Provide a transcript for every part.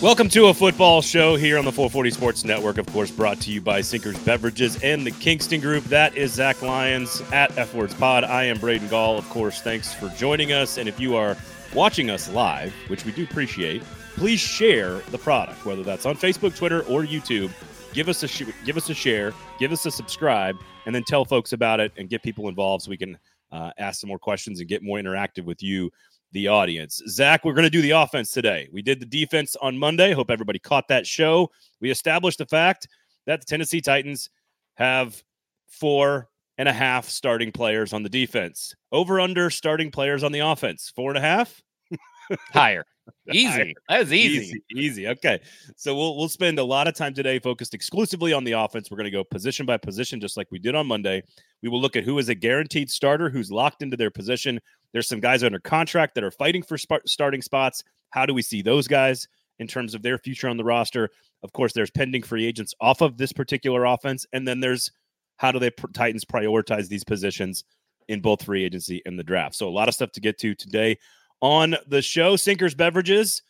Welcome to a football show here on the 440 Sports Network, of course, brought to you by Sinkers Beverages and the Kingston Group. That is Zach Lyons at F Words Pod. I am Braden Gall, of course. Thanks for joining us. And if you are watching us live, which we do appreciate, please share the product, whether that's on Facebook, Twitter, or YouTube. Give us a sh- give us a share, give us a subscribe, and then tell folks about it and get people involved so we can uh, ask some more questions and get more interactive with you the audience. Zach, we're going to do the offense today. We did the defense on Monday. Hope everybody caught that show. We established the fact that the Tennessee Titans have four and a half starting players on the defense. Over under starting players on the offense. Four and a half? Higher. Easy. That was easy. easy. Easy. Okay. So we'll we'll spend a lot of time today focused exclusively on the offense. We're going to go position by position, just like we did on Monday. We will look at who is a guaranteed starter, who's locked into their position. There's some guys under contract that are fighting for sp- starting spots. How do we see those guys in terms of their future on the roster? Of course, there's pending free agents off of this particular offense, and then there's how do the pr- Titans prioritize these positions in both free agency and the draft. So a lot of stuff to get to today on the show. Sinkers Beverages.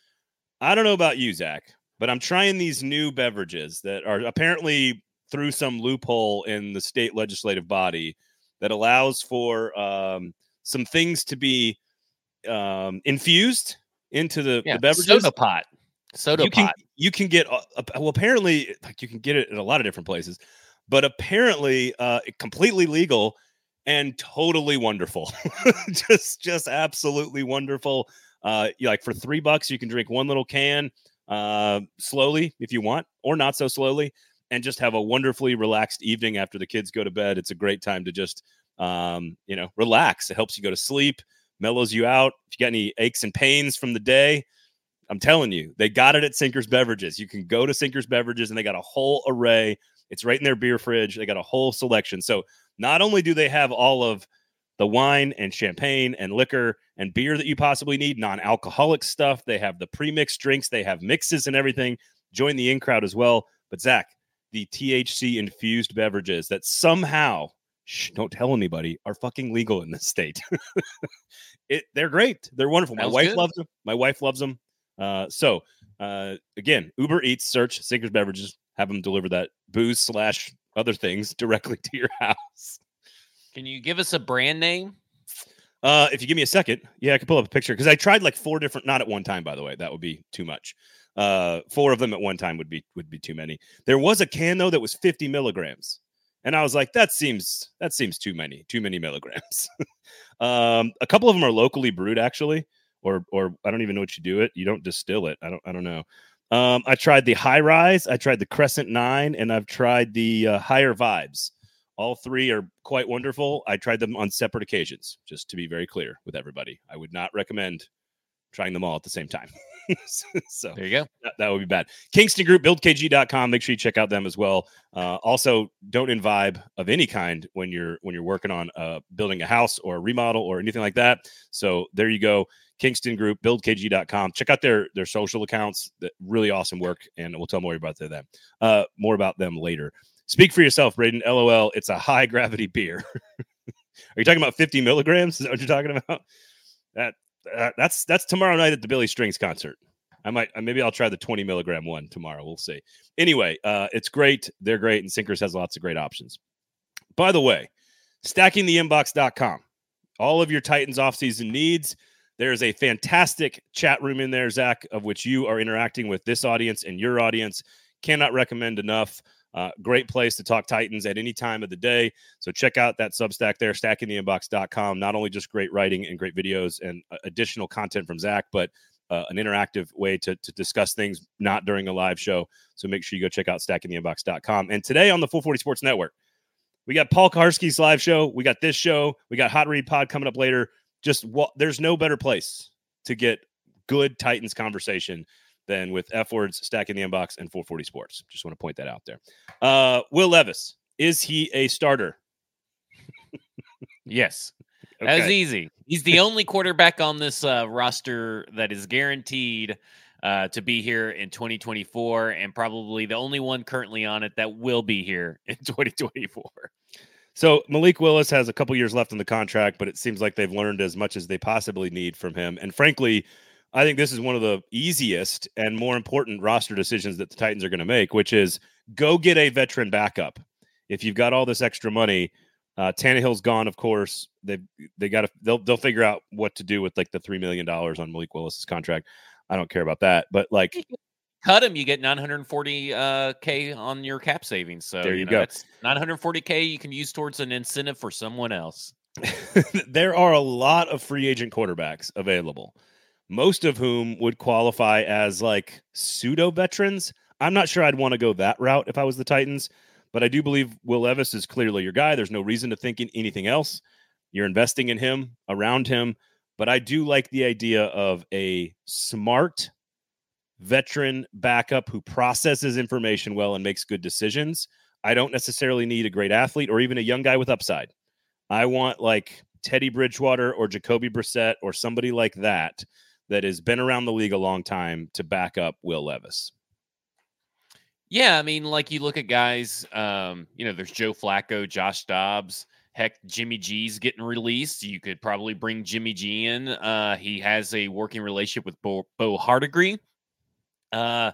I don't know about you, Zach, but I'm trying these new beverages that are apparently through some loophole in the state legislative body that allows for um, some things to be um, infused into the, Yeah, the beverages. Soda pot. Soda you can pot. you can get uh, well apparently like you can get it in a lot of different places, but apparently uh, completely legal and totally wonderful. just just absolutely wonderful. Uh, like for three bucks, you can drink one little can uh, slowly if you want, or not so slowly, and just have a wonderfully relaxed evening after the kids go to bed. It's a great time to just um, you know relax. It helps you go to sleep, mellows you out. If you got any aches and pains from the day, I'm telling you, they got it at Sinkers Beverages. You can go to Sinkers Beverages and they got a whole array. It's right in their beer fridge. They got a whole selection. So not only do they have all of the wine and champagne and liquor and beer that you possibly need, non-alcoholic stuff, they have the pre-mixed drinks, they have mixes and everything. Join the in crowd as well. But Zach, the THC infused beverages that somehow shh, don't tell anybody are fucking legal in this state. it they're great. They're wonderful. My Smells wife good. loves them. My wife loves them. Uh, so uh, again, Uber Eats, search Sinkers Beverages, have them deliver that booze slash other things directly to your house. Can you give us a brand name? Uh, if you give me a second, yeah, I can pull up a picture because I tried like four different, not at one time, by the way. That would be too much. Uh, four of them at one time would be would be too many. There was a can though that was 50 milligrams, and I was like, that seems that seems too many, too many milligrams. um, a couple of them are locally brewed actually, or or I don't even know what you do it. You don't distill it. I don't I don't know. Um, I tried the high rise, I tried the Crescent Nine, and I've tried the uh, higher vibes. All three are quite wonderful. I tried them on separate occasions, just to be very clear with everybody. I would not recommend trying them all at the same time. so There you go. that, that would be bad. Kingston Group, buildkg.com. Make sure you check out them as well. Uh, also, don't imbibe of any kind when you're when you're working on uh, building a house or a remodel or anything like that. So there you go. Kingston Group, buildkg.com. Check out their their social accounts. That really awesome work, and we'll tell more about them. Uh, more about them later. Speak for yourself, Braden. LOL. It's a high gravity beer. Are you talking about 50 milligrams? Is that what you're talking about? That uh, that's that's tomorrow night at the Billy Strings concert. I might uh, maybe I'll try the 20 milligram one tomorrow. We'll see. Anyway, uh, it's great. They're great, and Sinkers has lots of great options. By the way, stackingtheinbox.com. All of your Titans offseason needs. There's a fantastic chat room in there, Zach, of which you are interacting with this audience and your audience. Cannot recommend enough. Uh, great place to talk Titans at any time of the day. So check out that Substack there, stackingtheinbox.com. Not only just great writing and great videos and uh, additional content from Zach, but uh, an interactive way to, to discuss things not during a live show. So make sure you go check out stackingtheinbox.com. And today on the 440 Sports Network, we got Paul Kuharsky's live show. We got this show. We got Hot Read Pod coming up later. Just wa- there's no better place to get good Titans conversation than with F words, stacking the inbox, and 440 Sports. Just want to point that out there. Uh, Will Levis, is he a starter? Yes. That's Okay. easy. He's the only quarterback on this uh, roster that is guaranteed uh, to be here in 2024, and probably the only one currently on it that will be here in 2024. So Malik Willis has a couple years left on the contract, but it seems like they've learned as much as they possibly need from him. And frankly, I think this is one of the easiest and more important roster decisions that the Titans are going to make, which is go get a veteran backup. If you've got all this extra money, uh, Tannehill's gone, of course. They they got to they'll they'll figure out what to do with like the three million dollars on Malik Willis's contract. I don't care about that, but like cut him, you get 940 uh, k on your cap savings. So there you, you know, go. 940 k you can use towards an incentive for someone else. there are a lot of free agent quarterbacks available, most of whom would qualify as like pseudo veterans. I'm not sure I'd want to go that route if I was the Titans, but I do believe Will Levis is clearly your guy. There's no reason to think in anything else. You're investing in him, around him, but I do like the idea of a smart veteran backup who processes information well and makes good decisions. I don't necessarily need a great athlete or even a young guy with upside. I want like Teddy Bridgewater or Jacoby Brissett or somebody like that that has been around the league a long time to back up Will Levis. Yeah, I mean, like you look at guys, um, you know, there's Joe Flacco, Josh Dobbs. Heck, Jimmy G's getting released. You could probably bring Jimmy G in. Uh, he has a working relationship with Bo, Bo Hardegree. Uh,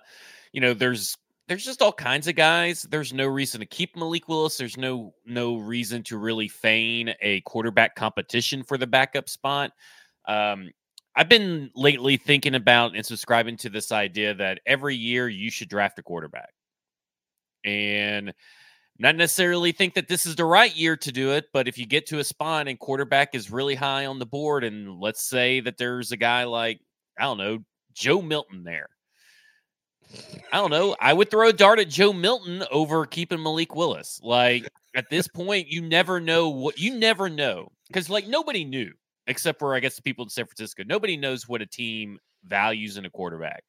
you know, there's there's just all kinds of guys. There's no reason to keep Malik Willis. There's no no reason to really feign a quarterback competition for the backup spot. Um, I've been lately thinking about and subscribing to this idea that every year you should draft a quarterback. And not necessarily think that this is the right year to do it, but if you get to a spot and quarterback is really high on the board, and let's say that there's a guy like, I don't know, Joe Milton there I don't know. I would throw a dart at Joe Milton over keeping Malik Willis. Like at this point, you never know what you never know because like nobody knew except for I guess the people in San Francisco. Nobody knows what a team values in a quarterback,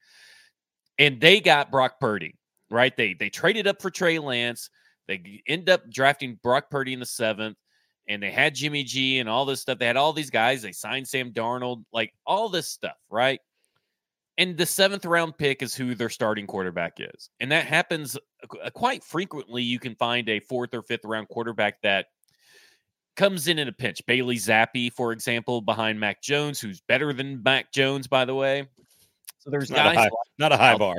and they got Brock Purdy right. They they traded up for Trey Lance. They end up drafting Brock Purdy in the seventh, and they had Jimmy G and all this stuff. They had all these guys. They signed Sam Darnold, like all this stuff, right? And the seventh round pick is who their starting quarterback is. And that happens uh, quite frequently. You can find a fourth or fifth round quarterback that comes in in a pinch. Bailey Zappe, for example, behind Mac Jones, who's better than Mac Jones, by the way. So there's not guys, a high, not a high bar,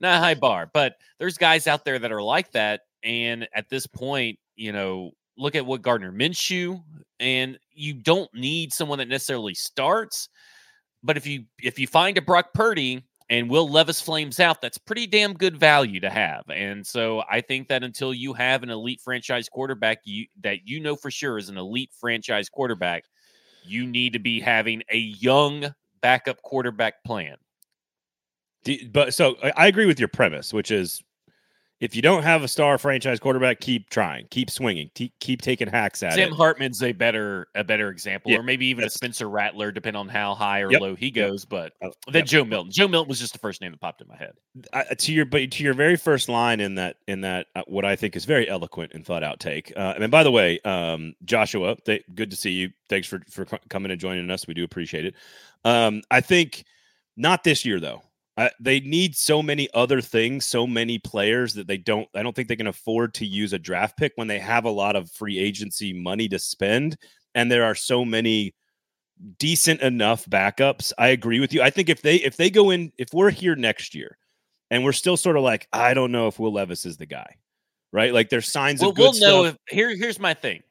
not a high bar, but there's guys out there that are like that. And at this point, you know, look at what Gardner Minshew, and you don't need someone that necessarily starts but if you if you find a Brock Purdy and Will Levis flames out, that's pretty damn good value to have. And so I think that until you have an elite franchise quarterback you that you know for sure is an elite franchise quarterback, you need to be having a young backup quarterback plan. But so I agree with your premise, which is if you don't have a star franchise quarterback, keep trying, keep swinging, keep, keep taking hacks at Sam it. Sam Hartman's a better a better example, yeah, or maybe even a Spencer Rattler, depending on how high or yep, low he goes. Yep, but uh, then yep. Joe Milton. Joe Milton was just the first name that popped in my head. Uh, to your but to your very first line in that in that uh, what I think is very eloquent and thought out take. Uh, and by the way, um, Joshua, th- good to see you. Thanks for for coming and joining us. We do appreciate it. Um, I think not this year though. They need so many other things, so many players that they don't. I don't think they can afford to use a draft pick when they have a lot of free agency money to spend, and there are so many decent enough backups. I agree with you. I think if they if they go in, if we're here next year, and we're still sort of like, I don't know if Will Levis is the guy, right? Like there's signs well, of good we'll know stuff. if here. Here's my thing.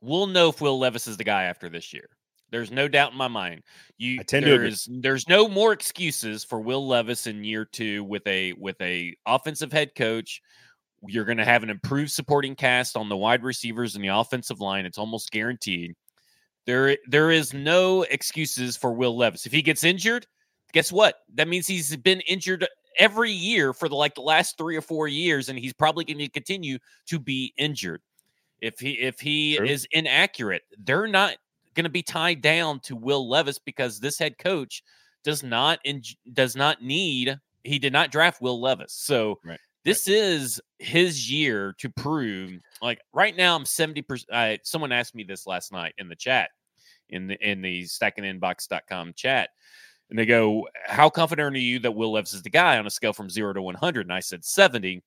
We'll know if Will Levis is the guy after this year. There's no doubt in my mind. You I tend there's, to agree. There's no more excuses for Will Levis in year two with a with a offensive head coach. You're going to have an improved supporting cast on the wide receivers and the offensive line. It's almost guaranteed. There there is no excuses for Will Levis. If he gets injured, guess what? That means he's been injured every year for the like the last three or four years, and he's probably going to continue to be injured. If he if he True. is inaccurate, they're not going to be tied down to Will Levis because this head coach does not in, does not need he did not draft Will Levis. So Right. this is his year to prove like right now I'm 70% I someone asked me this last night in the chat in the in the stackinginbox.com chat and they go how confident are you that Will Levis is the guy on a scale from 0 to 100 and I said 70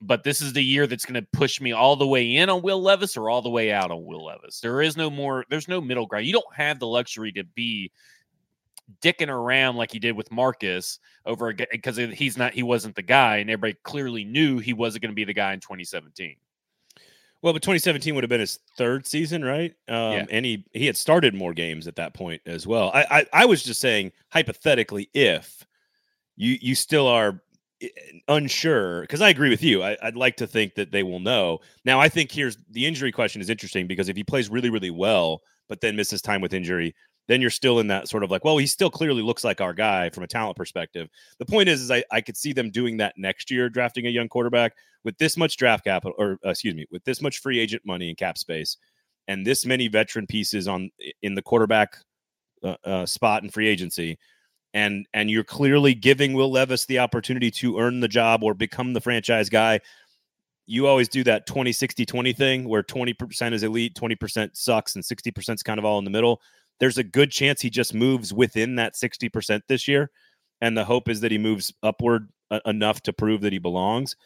but this is the year that's going to push me all the way in on Will Levis or all the way out on Will Levis. There is no more, there's no middle ground. You don't have the luxury to be dicking around like he did with Marcus over because he's not he wasn't the guy, and everybody clearly knew he wasn't going to be the guy in 2017. Well, but 2017 would have been his third season, right? Um, yeah. And he he had started more games at that point as well. I, I I was just saying hypothetically, if you you still are unsure because I agree with you. I, would like to think that they will know. Now, I think here's the injury question is interesting because if he plays really, really well, but then misses time with injury, then you're still in that sort of like, well, he still clearly looks like our guy from a talent perspective. The point is, is I, I could see them doing that next year, drafting a young quarterback with this much draft capital, or uh, excuse me, with this much free agent money and cap space, and this many veteran pieces on in the quarterback uh, uh, spot in free agency. And, and you're clearly giving Will Levis the opportunity to earn the job or become the franchise guy you always do that 20 60 20 thing where 20% is elite 20% sucks and 60% is kind of all in the middle there's a good chance he just moves within that 60% this year. And the hope is that he moves upward uh, enough to prove that he belongs.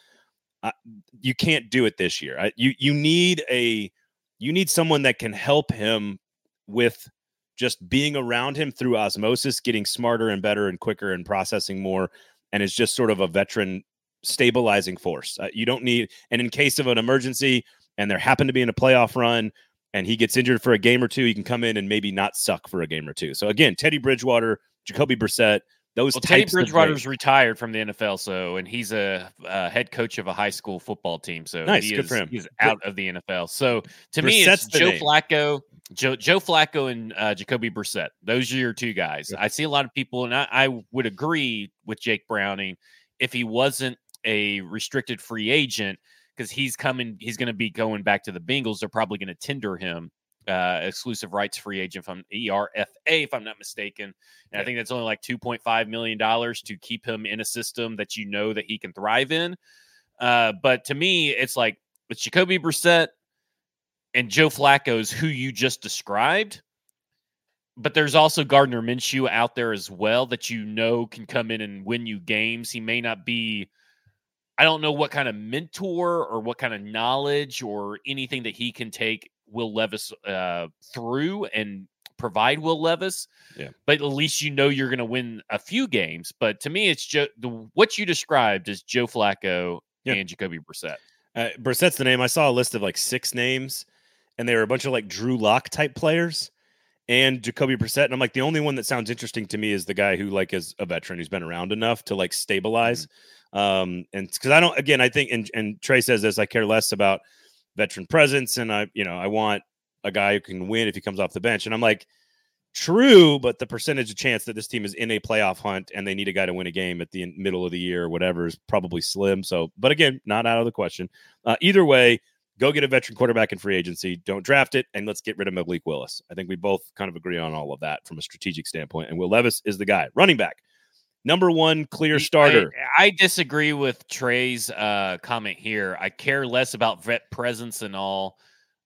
You can't do it this year. I, you you need a you need someone that can help him with just being around him through osmosis, getting smarter and better and quicker and processing more, and is just sort of a veteran stabilizing force. Uh, you don't need, and in case of an emergency, and there happened to be in a playoff run, and he gets injured for a game or two, he can come in and maybe not suck for a game or two. So again, Teddy Bridgewater, Jacoby Brissett, those well, Teddy Bridgewater's retired from the NFL, so and he's a, a, head coach of a high school football team. So nice, he good is, for him. He's out of the NFL. So to Brissett's me, it's Joe. Flacco, Joe Joe Flacco, and uh, Jacoby Brissett. Those are your two guys. I see a lot of people, and I, I would agree with Jake Browning if he wasn't a restricted free agent because he's coming, he's going to be going back to the Bengals. They're probably going to tender him uh, exclusive rights free agent from ERFA, if I'm not mistaken. And I think that's only like $2.5 million to keep him in a system that you know that he can thrive in. Uh, but to me, it's like with Jacoby Brissett and Joe Flacco's who you just described. But there's also Gardner Minshew out there as well that you know can come in and win you games. He may not be I don't know what kind of mentor or what kind of knowledge or anything that he can take Will Levis uh, through and provide Will Levis. Yeah. But at least you know you're going to win a few games. But to me, it's just the what you described is Joe Flacco yeah. and Jacoby Brissett. Uh, Brissett's the name. I saw a list of like six names, and they were a bunch of like Drew Lock type players and Jacoby Brissett. And I'm like, the only one that sounds interesting to me is the guy who like is a veteran who's been around enough to like stabilize. Mm-hmm. Um, and because I don't, again, I think, and, and Trey says this, I care less about veteran presence, and I, you know, I want a guy who can win if he comes off the bench. And I'm like, true, but the percentage of chance that this team is in a playoff hunt and they need a guy to win a game at the middle of the year or whatever is probably slim. So, but again, not out of the question. Uh, either way, go get a veteran quarterback in free agency. Don't draft it, and let's get rid of Malik Willis. I think we both kind of agree on all of that from a strategic standpoint. And Will Levis is the guy. Running back number one clear starter. I, I disagree with Trey's uh, comment here. I care less about vet presence and all.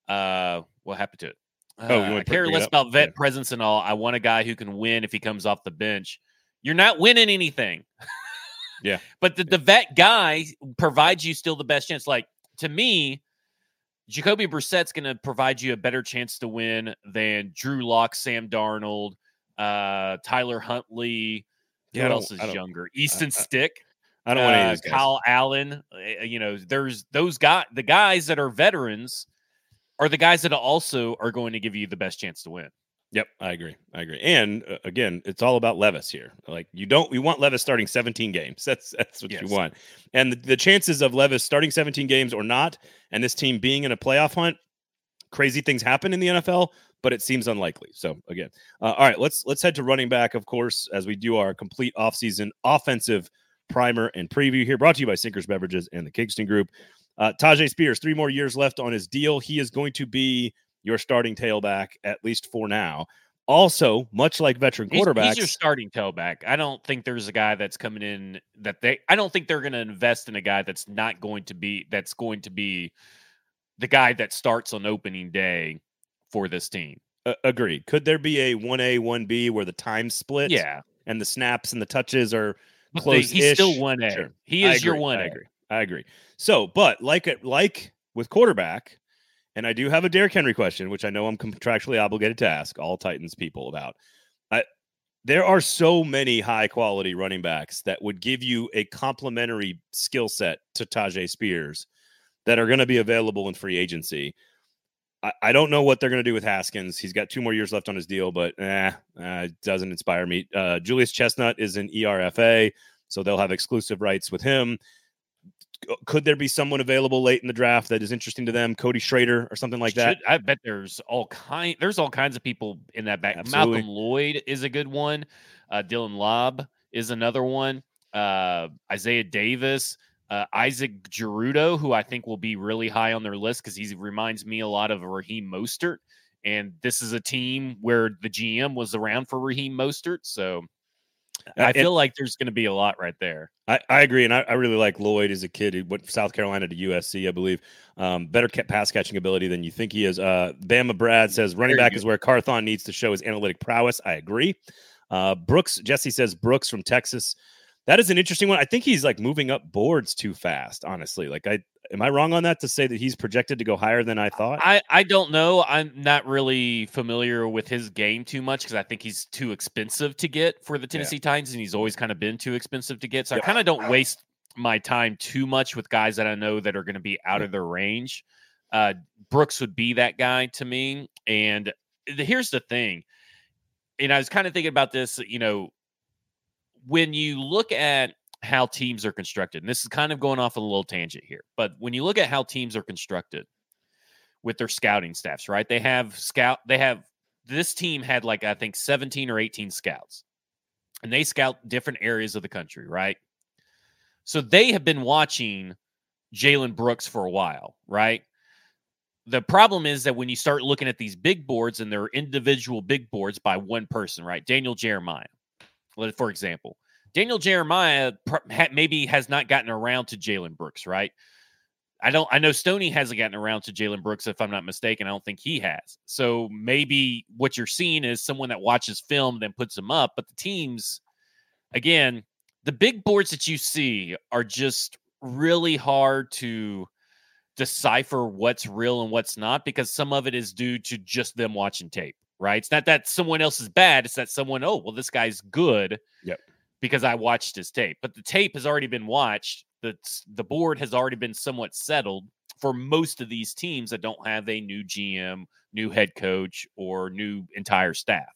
Uh, what happened to it? Uh, oh, uh, I care less about vet yeah. presence and all. I want a guy who can win if he comes off the bench. You're not winning anything. yeah. But the, the vet guy provides you still the best chance. Like to me, Jacoby Brissett's going to provide you a better chance to win than Drew Lock, Sam Darnold, uh, Tyler Huntley, yeah, Who else is younger? Easton I, Stick. I don't want to uh, Kyle Allen. Uh, you know, there's those guys. The guys that are veterans are the guys that also are going to give you the best chance to win. Yep, I agree. I agree. And uh, again, it's all about Levis here. Like you don't, we want Levis starting 17 games. That's that's what yes. you want. And the, the chances of Levis starting 17 games or not, and this team being in a playoff hunt, crazy things happen in the NFL but it seems unlikely. So again, uh, all right, let's let's head to running back, of course, as we do our complete offseason offensive primer and preview here. Brought to you by Sinkers Beverages and the Kingston Group. Uh, Tyjae Spears, three more years left on his deal. He is going to be your starting tailback at least for now. Also, much like veteran quarterbacks, he's, he's your starting tailback. I don't think there's a guy that's coming in that they. I don't think they're going to invest in a guy that's not going to be that's going to be the guy that starts on opening day for this team. Uh, agreed. Could there be a 1A, 1B where the time split? Yeah. And the snaps and the touches are close. He's still 1A. Sure. He is your 1A. I agree. I agree. So, but like it, like with quarterback, and I do have a Derrick Henry question, which I know I'm contractually obligated to ask all Titans people about. I, there are so many high quality running backs that would give you a complementary skill set to Tyjae Spears that are going to be available in free agency. I, I don't know what they're going to do with Haskins. He's got two more years left on his deal, but eh, uh, doesn't inspire me. Uh, Julius Chestnut is an ERFA, so they'll have exclusive rights with him. Could there be someone available late in the draft that is interesting to them? Cody Schrader or something like that? Should, I bet there's all kind. There's all kinds of people in that back. Absolutely. Malcolm Lloyd is a good one. Uh, Dylan Laube is another one. Uh, Isaiah Davis uh, Isaac Guerendo, who I think will be really high on their list because he reminds me a lot of Raheem Mostert. And this is a team where the GM was around for Raheem Mostert. So I feel it, like there's going to be a lot right there. I, I agree. And I, I, really like Lloyd as a kid. He went from South Carolina to USC, I believe. Um, better pass catching ability than you think he is. Uh, Bama Brad says running back is where Carthon needs to show his analytic prowess. I agree. Uh, Brooks, Jesse says Brooks from Texas. That is an interesting one. I think he's like moving up boards too fast, honestly. Like I am I wrong on that to say that he's projected to go higher than I thought? I I don't know. I'm not really familiar with his game too much because I think he's too expensive to get for the Tennessee yeah. Titans and he's always kind of been too expensive to get. So. I kind of don't waste my time too much with guys that I know that are going to be out of their range. Uh, Brooks would be that guy to me. And the, here's the thing. And I was kind of thinking about this, you know, when you look at how teams are constructed, and this is kind of going off a little tangent here, but when you look at how teams are constructed with their scouting staffs, right? They have scout, they have this team had like I think 17 or 18 scouts, and they scout different areas of the country, right? So they have been watching Jalen Brooks for a while, right? The problem is that when you start looking at these big boards and they're individual big boards by one person, right? Daniel Jeremiah, for example, Daniel Jeremiah maybe has not gotten around to Jalen Brooks, right? I don't. I know Stoney hasn't gotten around to Jalen Brooks, if I'm not mistaken. I don't think he has. So maybe what you're seeing is someone that watches film then puts him up. But the teams, again, the big boards that you see are just really hard to decipher what's real and what's not because some of it is due to just them watching tape right? It's not that someone else is bad. It's that someone, oh, well, this guy's good. Yep. Because I watched his tape. But the tape has already been watched. The, the board has already been somewhat settled for most of these teams that don't have a new GM, new head coach, or new entire staff.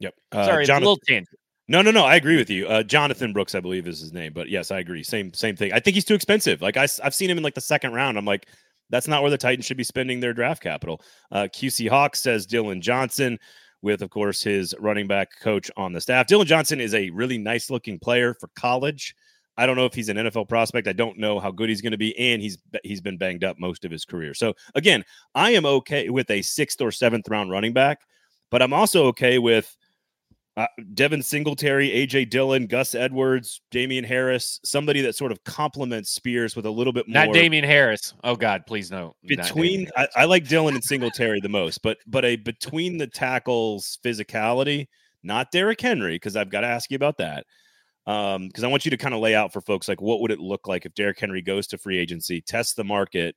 Yep. Uh, Sorry, Jonathan, a little tangent. No, no, no. I agree with you. Uh, Jonathan Brooks, I believe, is his name. But yes, I agree. Same, same thing. I think he's too expensive. Like I, I've seen him in like the second round. I'm like, that's not where the Titans should be spending their draft capital. Uh, QC Hawk says Dylan Johnson with, of course, his running back coach on the staff. Dylan Johnson is a really nice looking player for college. I don't know if he's an NFL prospect. I don't know how good he's going to be, and he's he's been banged up most of his career. So again, I am okay with a sixth or seventh round running back, but I'm also okay with uh, Devin Singletary, AJ Dillon, Gus Edwards, Damien Harris, somebody that sort of complements Spears with a little bit more. Not Damien Harris. Oh God, please no. Between I, I, like Dillon and Singletary the most, but but a between the tackles physicality, not Derrick Henry, because I've got to ask you about that. Um, because I want you to kind of lay out for folks like what would it look like if Derrick Henry goes to free agency, tests the market,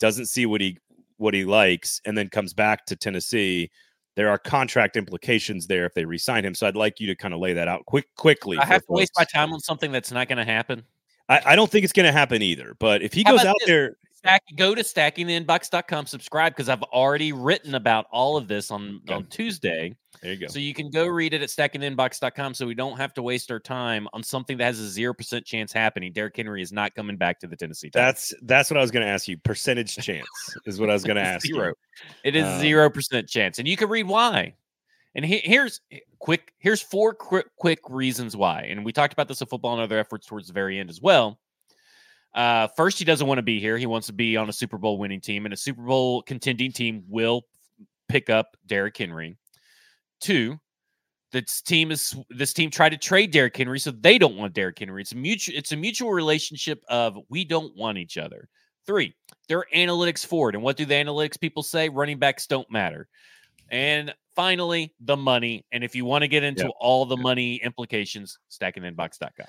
doesn't see what he what he likes, and then comes back to Tennessee there are contract implications there if they resign him. So I'd like you to kind of lay that out quick, quickly. I have to folks. waste my time on something that's not going to happen. I, I, don't think it's going to happen either. But if he How goes out this? there, Stack, go to stackingtheinbox.com, subscribe because I've already written about all of this on, okay. on Tuesday. There you go. So you can go read it at stackingtheinbox.com so we don't have to waste our time on something that has a 0% chance happening. Derrick Henry is not coming back to the Tennessee Titans. That's that's what I was going to ask you. Percentage chance is what I was going to ask Zero. You. It is um, 0% chance. And you can read why. And he, here's quick here's four quick, quick reasons why. And we talked about this in football and other efforts towards the very end as well. Uh, first, he doesn't want to be here. He wants to be on a Super Bowl winning team, and a Super Bowl contending team will pick up Derrick Henry. Two, this team is this team tried to trade Derrick Henry, so they don't want Derrick Henry. It's a mutual it's a mutual relationship of we don't want each other. Three, they're analytics forward, and what do the analytics people say? Running backs don't matter. And finally, the money. And if you want to get into all the money implications, stackingtheinbox.com.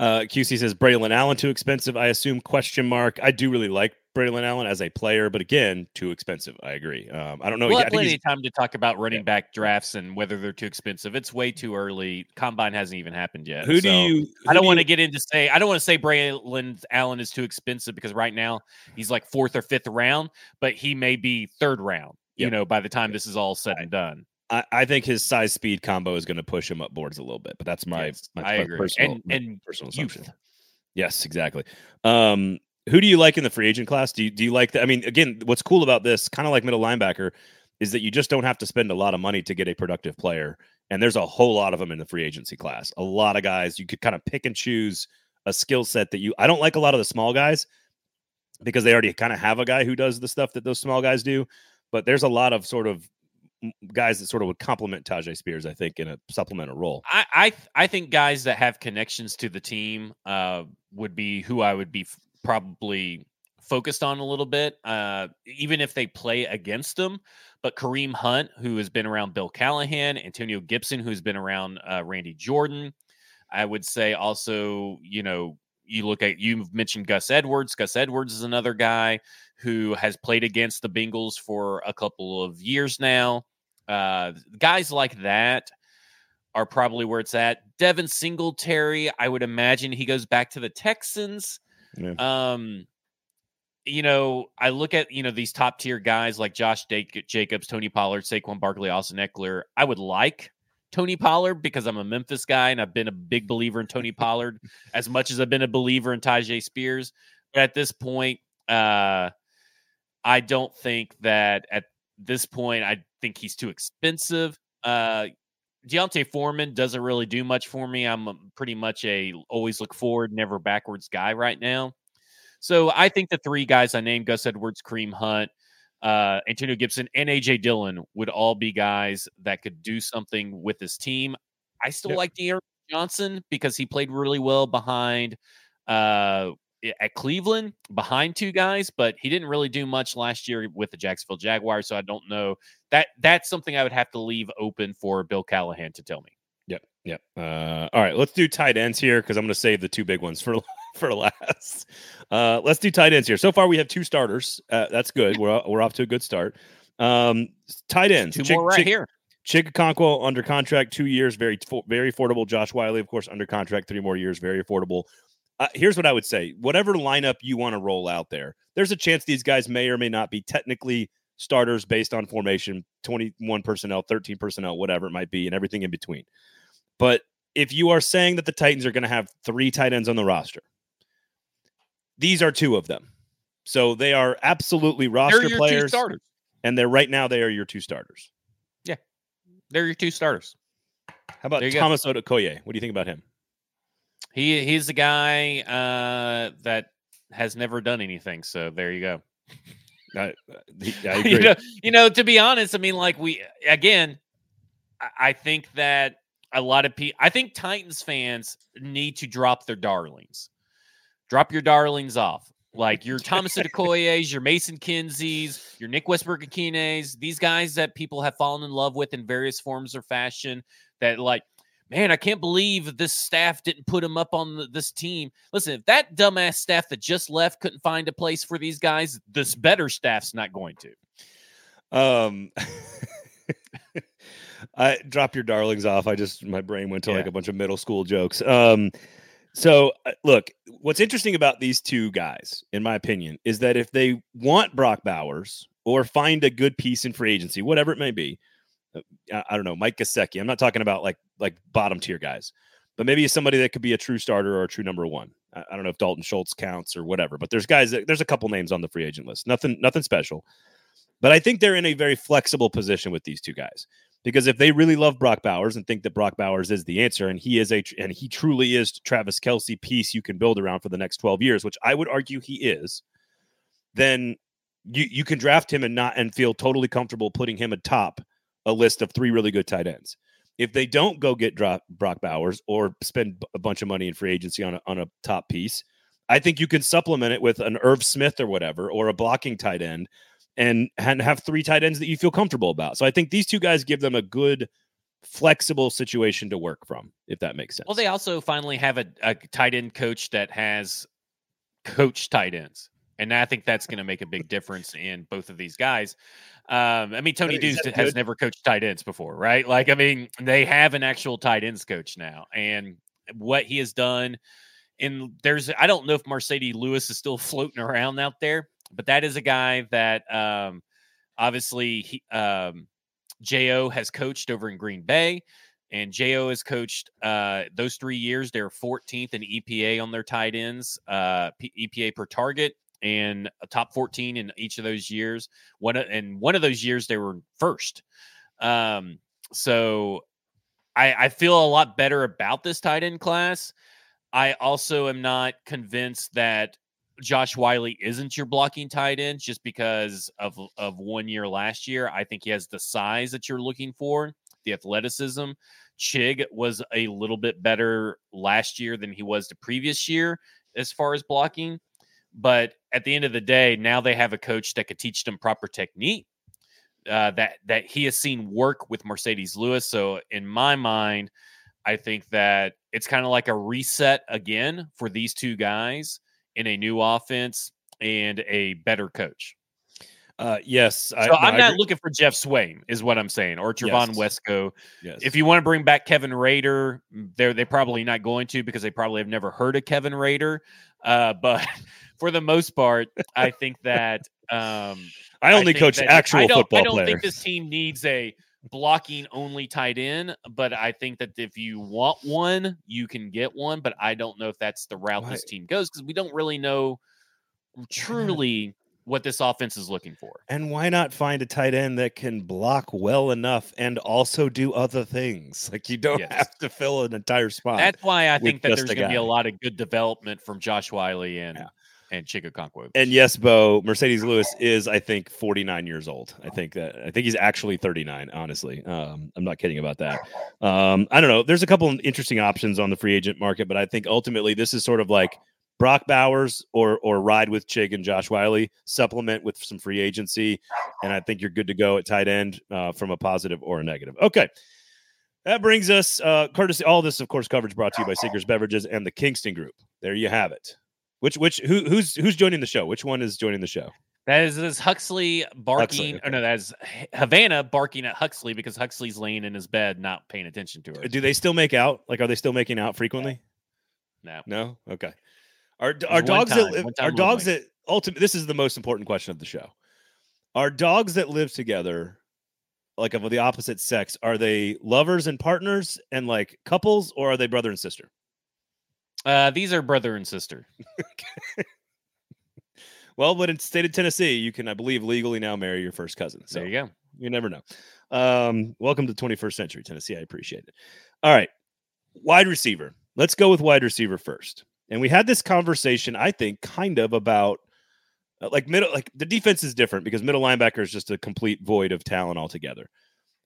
Uh, QC says Braylon Allen too expensive. I assume question mark. I do really like Braylon Allen as a player, but again, too expensive. I agree. Um, I don't know. We'll I plenty of time to talk about running back drafts and whether they're too expensive. It's way too early. Combine hasn't even happened yet. who do so you? I don't want to to get into say I don't want to say Braylon Allen is too expensive because right now he's like fourth or fifth round, but he may be third round. You know, by the time this is all said and done. I, I think his size speed combo is going to push him up boards a little bit, but that's my, Yes, my I per- agree. personal and my and personal youth. assumption. Yes, exactly. Um, who do you like in the free agent class? Do you, do you like that? I mean, again, what's cool about this, kind of like middle linebacker, is that you just don't have to spend a lot of money to get a productive player. And there's a whole lot of them in the free agency class. A lot of guys you could kind of pick and choose a skill set that you. I don't like a lot of the small guys because they already kind of have a guy who does the stuff that those small guys do. But there's a lot of sort of guys that sort of would complement Tyjae Spears, I think, in a supplemental role. I I, I think guys that have connections to the team uh, would be who I would be f- probably focused on a little bit, uh, even if they play against them. But Kareem Hunt, who has been around Bill Callahan, Antonio Gibson, who's been around uh, Randy Jordan, I would say also, you know, you look at you've mentioned Gus Edwards. Gus Edwards is another guy who has played against the Bengals for a couple of years now. Uh, guys like that are probably where it's at. Devin Singletary, I would imagine he goes back to the Texans. Yeah. Um, you know, I look at you know these top tier guys like Josh Jac- Jacobs, Tony Pollard, Saquon Barkley, Austin Ekeler. I would like Tony Pollard because I'm a Memphis guy and I've been a big believer in Tony Pollard as much as I've been a believer in Tyjae Spears. But at this point, uh, I don't think that at this point, I think he's too expensive. Uh, D'Onta Foreman doesn't really do much for me. I'm a- pretty much a always look forward, never backwards guy right now. So I think the three guys I named Gus Edwards, Kareem Hunt, uh, Antonio Gibson, and AJ Dillon would all be guys that could do something with this team. I still Yep. like D'Ernest Johnson because he played really well behind uh, at Cleveland behind two guys, but he didn't really do much last year with the Jacksonville Jaguars. So I don't know that that's something I would have to leave open for Bill Callahan to tell me. Yep. Yep. Uh, all right, let's do tight ends here because I'm going to save the two big ones for for last. Uh, let's do tight ends here. So far, we have two starters. Uh, that's good. We're we're off to a good start. Um, tight ends. Two Chick- more right Chick- here. Chig Okonkwo under contract, two years, very very affordable. Josh Whyle, of course, under contract, three more years, very affordable. Uh, here's what I would say: whatever lineup you want to roll out there, there's a chance these guys may or may not be technically starters based on formation, 21 personnel, 13 personnel, whatever it might be, and everything in between. But if you are saying that the Titans are going to have three tight ends on the roster, these are two of them. So they are absolutely They're roster players, starters. and they're right now they are your two starters. Yeah. They're your two starters. How about go. Thomas Odukoya? What do you think about him? He he's a guy uh, that has never done anything. So there you go. I, I agree. you know, you know, to be honest, I mean, like we again, I- I think that a lot of people, I think Titans fans need to drop their darlings. Drop your darlings off. Like your Thomas Okoye's, your Mason Kinsey's, your Nick Westbrook-Ikhines, these guys that people have fallen in love with in various forms or fashion. That like, man, I can't believe this staff didn't put him up on the, this team. Listen, if that dumbass staff that just left couldn't find a place for these guys, this better staff's not going to. Um, I drop your darlings off. I just my brain went to like a bunch of middle school jokes. Um, so uh, look, what's interesting about these two guys, in my opinion, is that if they want Brock Bowers or find a good piece in free agency, whatever it may be, Uh, I, I don't know, Mike Gesicki. I'm not talking about like like bottom tier guys, but maybe somebody that could be a true starter or a true number one. I, I don't know if Dalton Schultz counts or whatever, but there's guys that there's a couple names on the free agent list. Nothing nothing special. But I think they're in a very flexible position with these two guys because if they really love Brock Bowers and think that Brock Bowers is the answer, and he is a and he truly is Travis Kelce piece you can build around for the next twelve years, which I would argue he is, then you you can draft him and not and feel totally comfortable putting him atop a list of three really good tight ends. If they don't go get drop, Brock Bowers or spend a bunch of money in free agency on a, on a top piece, I think you can supplement it with an Irv Smith or whatever, or a blocking tight end, and, and have three tight ends that you feel comfortable about. So I think these two guys give them a good, flexible situation to work from, if that makes sense. Well, they also finally have a, a tight end coach that has coached tight ends And I think that's going to make a big difference in both of these guys. Um, I mean, Tony Is Deuce has never coached tight ends before, right? Like, I mean, they have an actual tight ends coach now, and what he has done. And there's, I don't know if Marcedes Lewis is still floating around out there, but that is a guy that um, obviously he, um, Jo has coached over in Green Bay, and Jo has coached uh, those three years. They're 14th in EPA on their tight ends, uh, P- EPA per target, and a top 14 in each of those years. One and one of those years they were first. Um, so I, I feel a lot better about this tight end class. I also am not convinced that Josh Whyle isn't your blocking tight end just because of of one year last year. I think he has the size that you're looking for, the athleticism. Chig was a little bit better last year than he was the previous year as far as blocking. But at the end of the day, now they have a coach that could teach them proper technique. Uh, that that he has seen work with Marcedes Lewis. So in my mind, I think that it's kind of like a reset again for these two guys in a new offense and a better coach. Uh, yes, I, So no, I'm I not looking for Jeff Swaim, is what I'm saying, or Trevon Yes. Wesco. Yes. If you want to bring back Kevin Rader, they're they probably not going to because they probably have never heard of Kevin Rader. Uh, but for the most part, I think that um, I only think coach that- actual I don't, football I don't players. think this team needs a blocking only tight end, but I think that if you want one, you can get one. But I don't know if that's the route this team goes because we don't really know truly what this offense is looking for. And why not find a tight end that can block well enough and also do other things? Like you don't Yes. have to fill an entire spot. That's why I think that there's going to be a lot of good development from Josh Whyle and Yeah. And Chig Okonkwo. and yes, Bo Marcedes Lewis is, I think, 49 years old. I think that I think he's actually 39. Honestly, um, I'm not kidding about that. Um, I don't know. There's a couple of interesting options on the free agent market, but I think ultimately this is sort of like Brock Bowers or or ride with Chig and Josh Whyle, supplement with some free agency, and I think you're good to go at tight end uh, from a positive or a negative. Okay. That brings us, uh, courtesy. All this, of course, coverage brought to you by Sinkers Beverages and the Kingston Group. There you have it. Which, which, who, who's, who's joining the show? Which one is joining the show? That is, is Huxley barking. okay. Or no, that's Havana barking at Huxley because Huxley's laying in his bed, not paying attention to her. Do they still make out? Like, are they still making out frequently? No. No. Okay. Are are dogs time, that live, one time are dogs that ultimately? This is the most important question of the show. Are dogs that live together, like of the opposite sex, are they lovers and partners and like couples, or are they brother and sister? Uh, these are brother and sister. Well, but in the state of Tennessee, you can, I believe, legally now marry your first cousin. So there you go. You never know. Um, welcome to 21st century Tennessee. I appreciate it. All right. Wide receiver. Let's go with wide receiver first. And we had this conversation, I think, kind of about uh, like middle, like the defense is different because middle linebacker is just a complete void of talent altogether.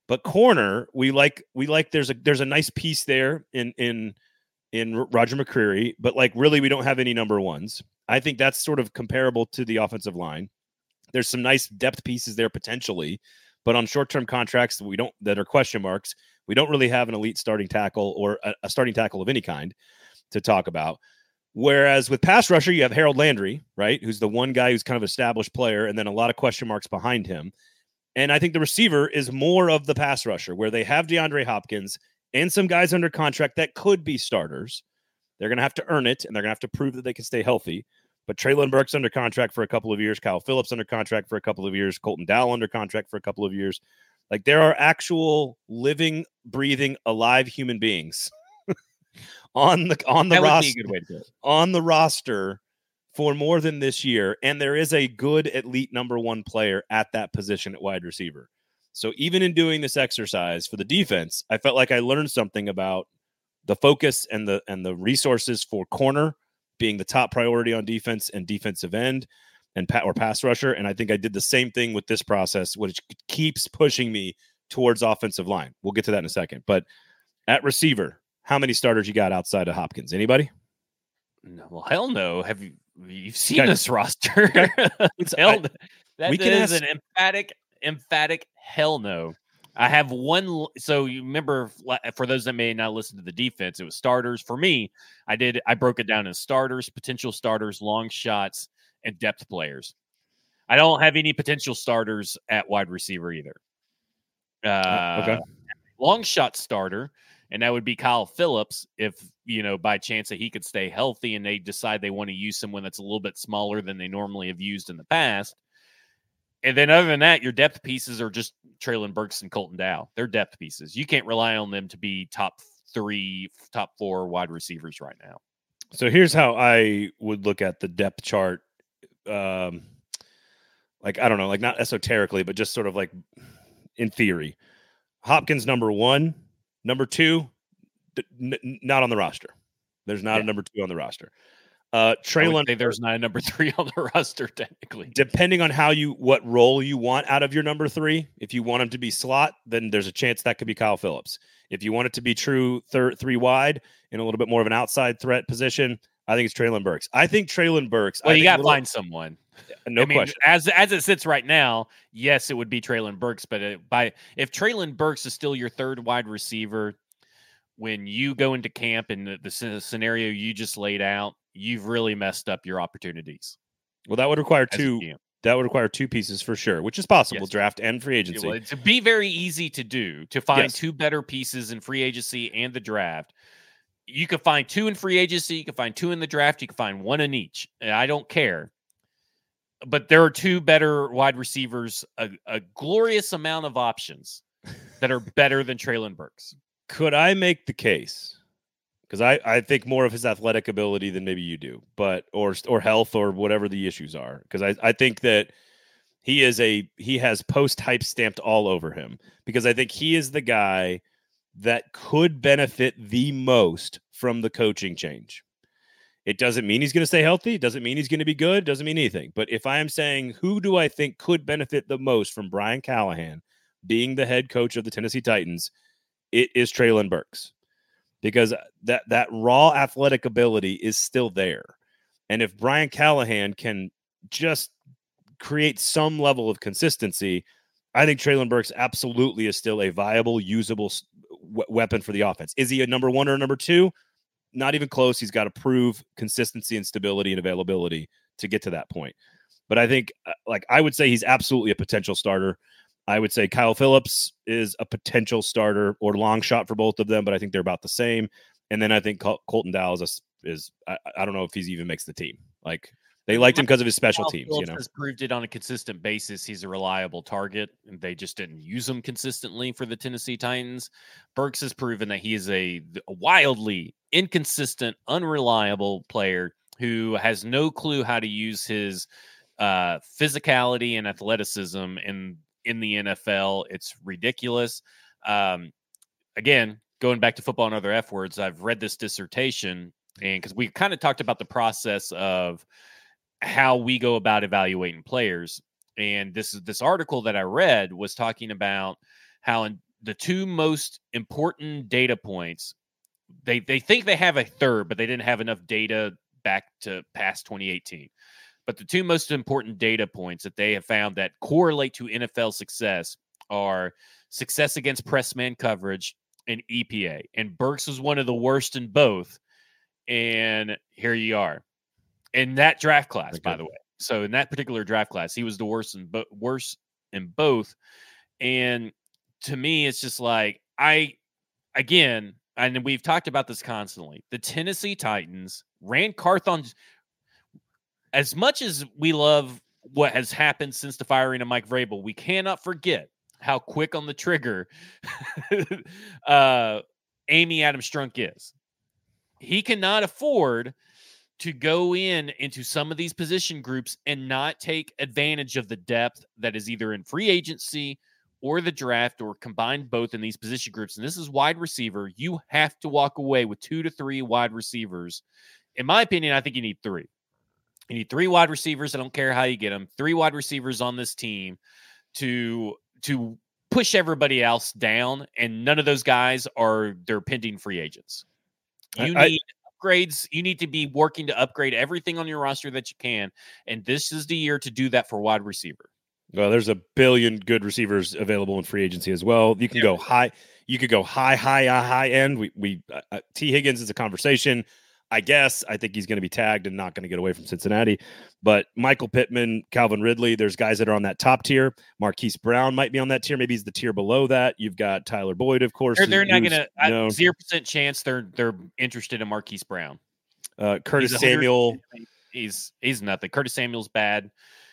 But corner, we like, we like, there's a, there's a nice piece there in, in, in Roger McCreary, but like really, we don't have any number ones. I think that's sort of comparable to the offensive line. There's some nice depth pieces there potentially, but on short-term contracts that we don't that are question marks, we don't really have an elite starting tackle or a, a starting tackle of any kind to talk about. Whereas with pass rusher, you have Harold Landry, right, who's the one guy who's kind of established player, and then a lot of question marks behind him. And I think the receiver is more of the pass rusher, where they have DeAndre Hopkins and some guys under contract that could be starters. They're going to have to earn it, and they're going to have to prove that they can stay healthy. But Treylon Burks under contract for a couple of years, Kyle Phillips under contract for a couple of years, Colton Dowell under contract for a couple of years. Like there are actual living, breathing, alive human beings on the on the roster be a good way to do it. on the roster for more than this year, and there is a good elite number one player at that position at wide receiver. So even in doing this exercise for the defense, I felt like I learned something about the focus and the and the resources for corner being the top priority on defense and defensive end and pa- or pass rusher. And I think I did the same thing with this process, which keeps pushing me towards offensive line. We'll get to that in a second. But at receiver, how many starters you got outside of Hopkins? Anybody? No, well, hell no. Have you you've seen Okay. this roster? Hell, I- That we can is ask- an emphatic, emphatic hell no. I have one. So you remember, for those that may not listen to the defense, it was starters. For me, I did. I broke it down in starters, potential starters, long shots, and depth players. I don't have any potential starters at wide receiver either. Uh, okay. Long shot starter, and that would be Kyle Phillips if you know by chance that he could stay healthy and they decide they want to use someone that's a little bit smaller than they normally have used in the past. And then other than that, your depth pieces are just Treylon Burks and Colton Dowell. They're depth pieces. You can't rely on them to be top three, top four wide receivers right now. So here's how I would look at the depth chart. Um, like I don't know, like not esoterically, but just sort of like in theory. Hopkins number one, number two, d- n- not on the roster. There's not Yeah. a number two on the roster. Uh, I Treylon, there's not a number three on the roster technically. depending on how you what role you want out of your number three, if you want him to be slot, then there's a chance that could be Kyle Phillips. If you want it to be true third three wide in a little bit more of an outside threat position, I think it's Treylon Burks. I think Treylon Burks. I Well, you got to find someone. no I mean, question. as as it sits right now, yes, it would be Treylon Burks. But it, by if Treylon Burks is still your third wide receiver, when you go into camp and the, the scenario you just laid out, you've really messed up your opportunities. Well, that would require two. That would require two pieces for sure, which is possible. Yes. Draft and free It agency. would to be very easy to do to find Yes. two better pieces in free agency and the draft. You could find two in free agency, you could find two in the draft, you could find one in each. I don't care. But there are two better wide receivers, a, a glorious amount of options that are better than Treylon Burks. Could I make the case? Because I, I think more of his athletic ability than maybe you do, but or or health or whatever the issues are. Because I, I think that he is a he has post hype stamped all over him. Because I think he is the guy that could benefit the most from the coaching change. It doesn't mean he's going to stay healthy. It doesn't mean he's going to be good. Doesn't mean anything. But if I am saying who do I think could benefit the most from Brian Callahan being the head coach of the Tennessee Titans, it is Treylon Burks. Because that that raw athletic ability is still there. And if Brian Callahan can just create some level of consistency, I think Treylon Burks absolutely is still a viable, usable weapon for the offense. Is he a number one or a number two? Not even close. He's got to prove consistency and stability and availability to get to that point. But I think, uh, like, I would say he's absolutely a potential starter. I would say Kyle Phillips is a potential starter or long shot for both of them, but I think they're about the same. And then I think Col- Colton Dowell is, is I, I don't know if he's even makes the team. Like they liked him because of his special Kyle teams, Phillips you know. has proved it on a consistent basis. He's a reliable target, and they just didn't use him consistently for the Tennessee Titans. Burks has proven that he is a, a wildly inconsistent, unreliable player who has no clue how to use his uh, physicality and athleticism in in the NFL. It's ridiculous. Um, again, going back to football and other F words, I've read this dissertation, and because we kind of talked about the process of how we go about evaluating players. And this is this article that I read was talking about how in the two most important data points, they they think they have a third, but they didn't have enough data back to past 2018. But the two most important data points that they have found that correlate to NFL success are success against press man coverage and EPA. And Burks was one of the worst in both. And here you are in that draft class, by the way. So in that particular draft class, he was the worst in bo- worst in both. And to me, it's just like I again, and we've talked about this constantly. The Tennessee Titans ran Carthon as much as we love what has happened since the firing of Mike Vrabel, we cannot forget how quick on the trigger uh, Amy Adams Strunk is. He cannot afford to go in into some of these position groups and not take advantage of the depth that is either in free agency or the draft or combined both in these position groups. And this is wide receiver. You have to walk away with two to three wide receivers. In my opinion, I think you need three. You need three wide receivers. I don't care how you get them. Three wide receivers on this team to to push everybody else down, and none of those guys are they're pending free agents. You I- need upgrades. You need to be working to upgrade everything on your roster that you can, and this is the year to do that for wide receiver. Well, there's a billion good receivers available in free agency as well. You can go high. You could go high, high, uh, high end. We, we uh, uh, Tee Higgins is a conversation. I guess I think he's going to be tagged and not going to get away from Cincinnati. But Michael Pittman, Calvin Ridley, there's guys that are on that top tier. Marquise Brown might be on that tier. Maybe he's the tier below that. You've got Tyler Boyd, of course. They're, they're not going to zero percent chance they're they're interested in Marquise Brown. Uh, Curtis Samuel. He's he's nothing. Curtis Samuel's bad.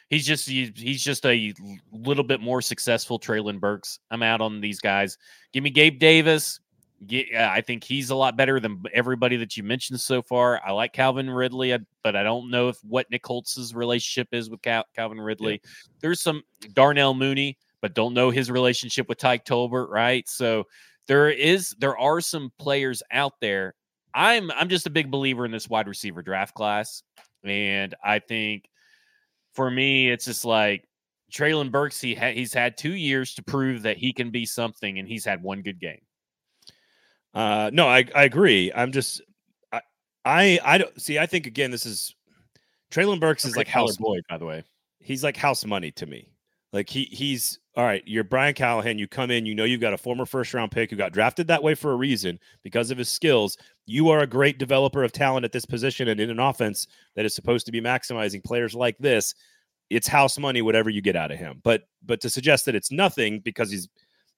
He's just he's just a little bit more successful. Treylon Burks. I'm out on these guys. Give me Gabe Davis. Yeah, uh, I think he's a lot better than everybody that you mentioned so far. I like Calvin Ridley, but I don't know if what Nick Holz's relationship is with Cal- Calvin Ridley. Yeah. There's some Darnell Mooney, but don't know his relationship with Tyke Tolbert, right? So there is there are some players out there. I'm I'm just a big believer in this wide receiver draft class, and I think for me it's just like Treylon Burks. He ha- he's had two years to prove that he can be something, and he's had one good game. Uh, no, I, I agree. I'm just, I, I, I don't see. I think again, this is Treylon Burks is like house Boyd, by the way. He's like house money to me. Like he, he's all right. You're Brian Callahan. You come in. You know you've got a former first round pick who got drafted that way for a reason because of his skills. You are a great developer of talent at this position and in an offense that is supposed to be maximizing players like this. It's house money, whatever you get out of him. But but to suggest that it's nothing because he's,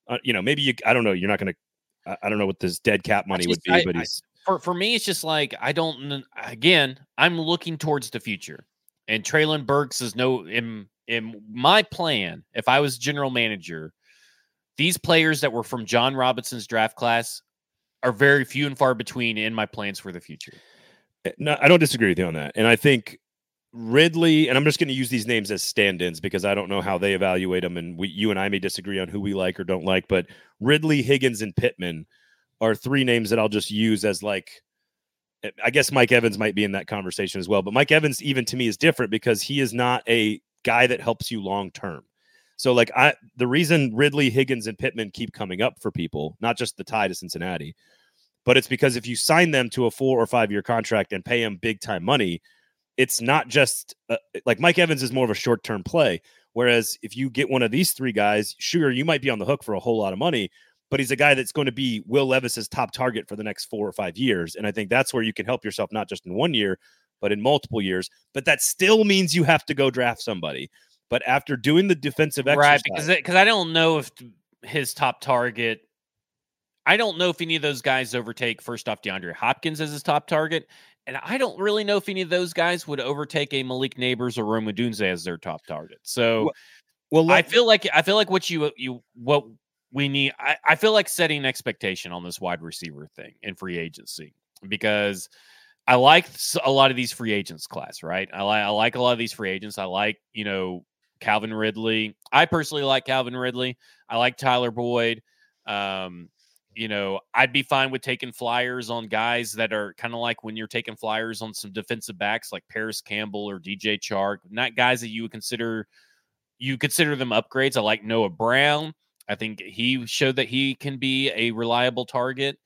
uh, you know, maybe you. I don't know. You're not going to I, I don't know what this dead cap money just, would be, I, but he's for for me, it's just like I don't. Again, I'm looking towards the future, and Treylon Burks is no in in my plan. If I was general manager, these players that were from Jon Robinson's draft class are very few and far between in my plans for the future. Eh, no, I don't disagree with you on that, and I think Ridley, and I'm just going to use these names as stand-ins because I don't know how they evaluate them, and we, you and I may disagree on who we like or don't like. But Ridley, Higgins, and Pittman are three names that I'll just use as like. I guess Mike Evans might be in that conversation as well, but Mike Evans, even to me, is different because he is not a guy that helps you long term. So, like, I the reason Ridley, Higgins, and Pittman keep coming up for people, not just the tie to Cincinnati, but it's because if you sign them to a four or five year contract and pay them big time money, it's not just uh, like Mike Evans is more of a short term play. Whereas if you get one of these three guys, sure, you might be on the hook for a whole lot of money, but he's a guy that's going to be Will Levis's top target for the next four or five years. And I think that's where you can help yourself, not just in one year, but in multiple years. But that still means you have to go draft somebody. But after doing the defensive exercise, right? Because because I don't know if his top target. I don't know if any of those guys overtake first off DeAndre Hopkins as his top target, and I don't really know if any of those guys would overtake a Malik Nabers or Rome Odunze as their top target. So, well, I feel like I feel like what you you what we need. I, I feel like setting an expectation on this wide receiver thing in free agency because I like a lot of these free agents class. Right, I like I like a lot of these free agents. I like you know Calvin Ridley. I personally like Calvin Ridley. I like Tyler Boyd. Um, you know, I'd be fine with taking flyers on guys that are kind of like when you're taking flyers on some defensive backs like Parris Campbell or DJ Chark, not guys that you would consider you consider them upgrades. I like Noah Brown. I think he showed that he can be a reliable target.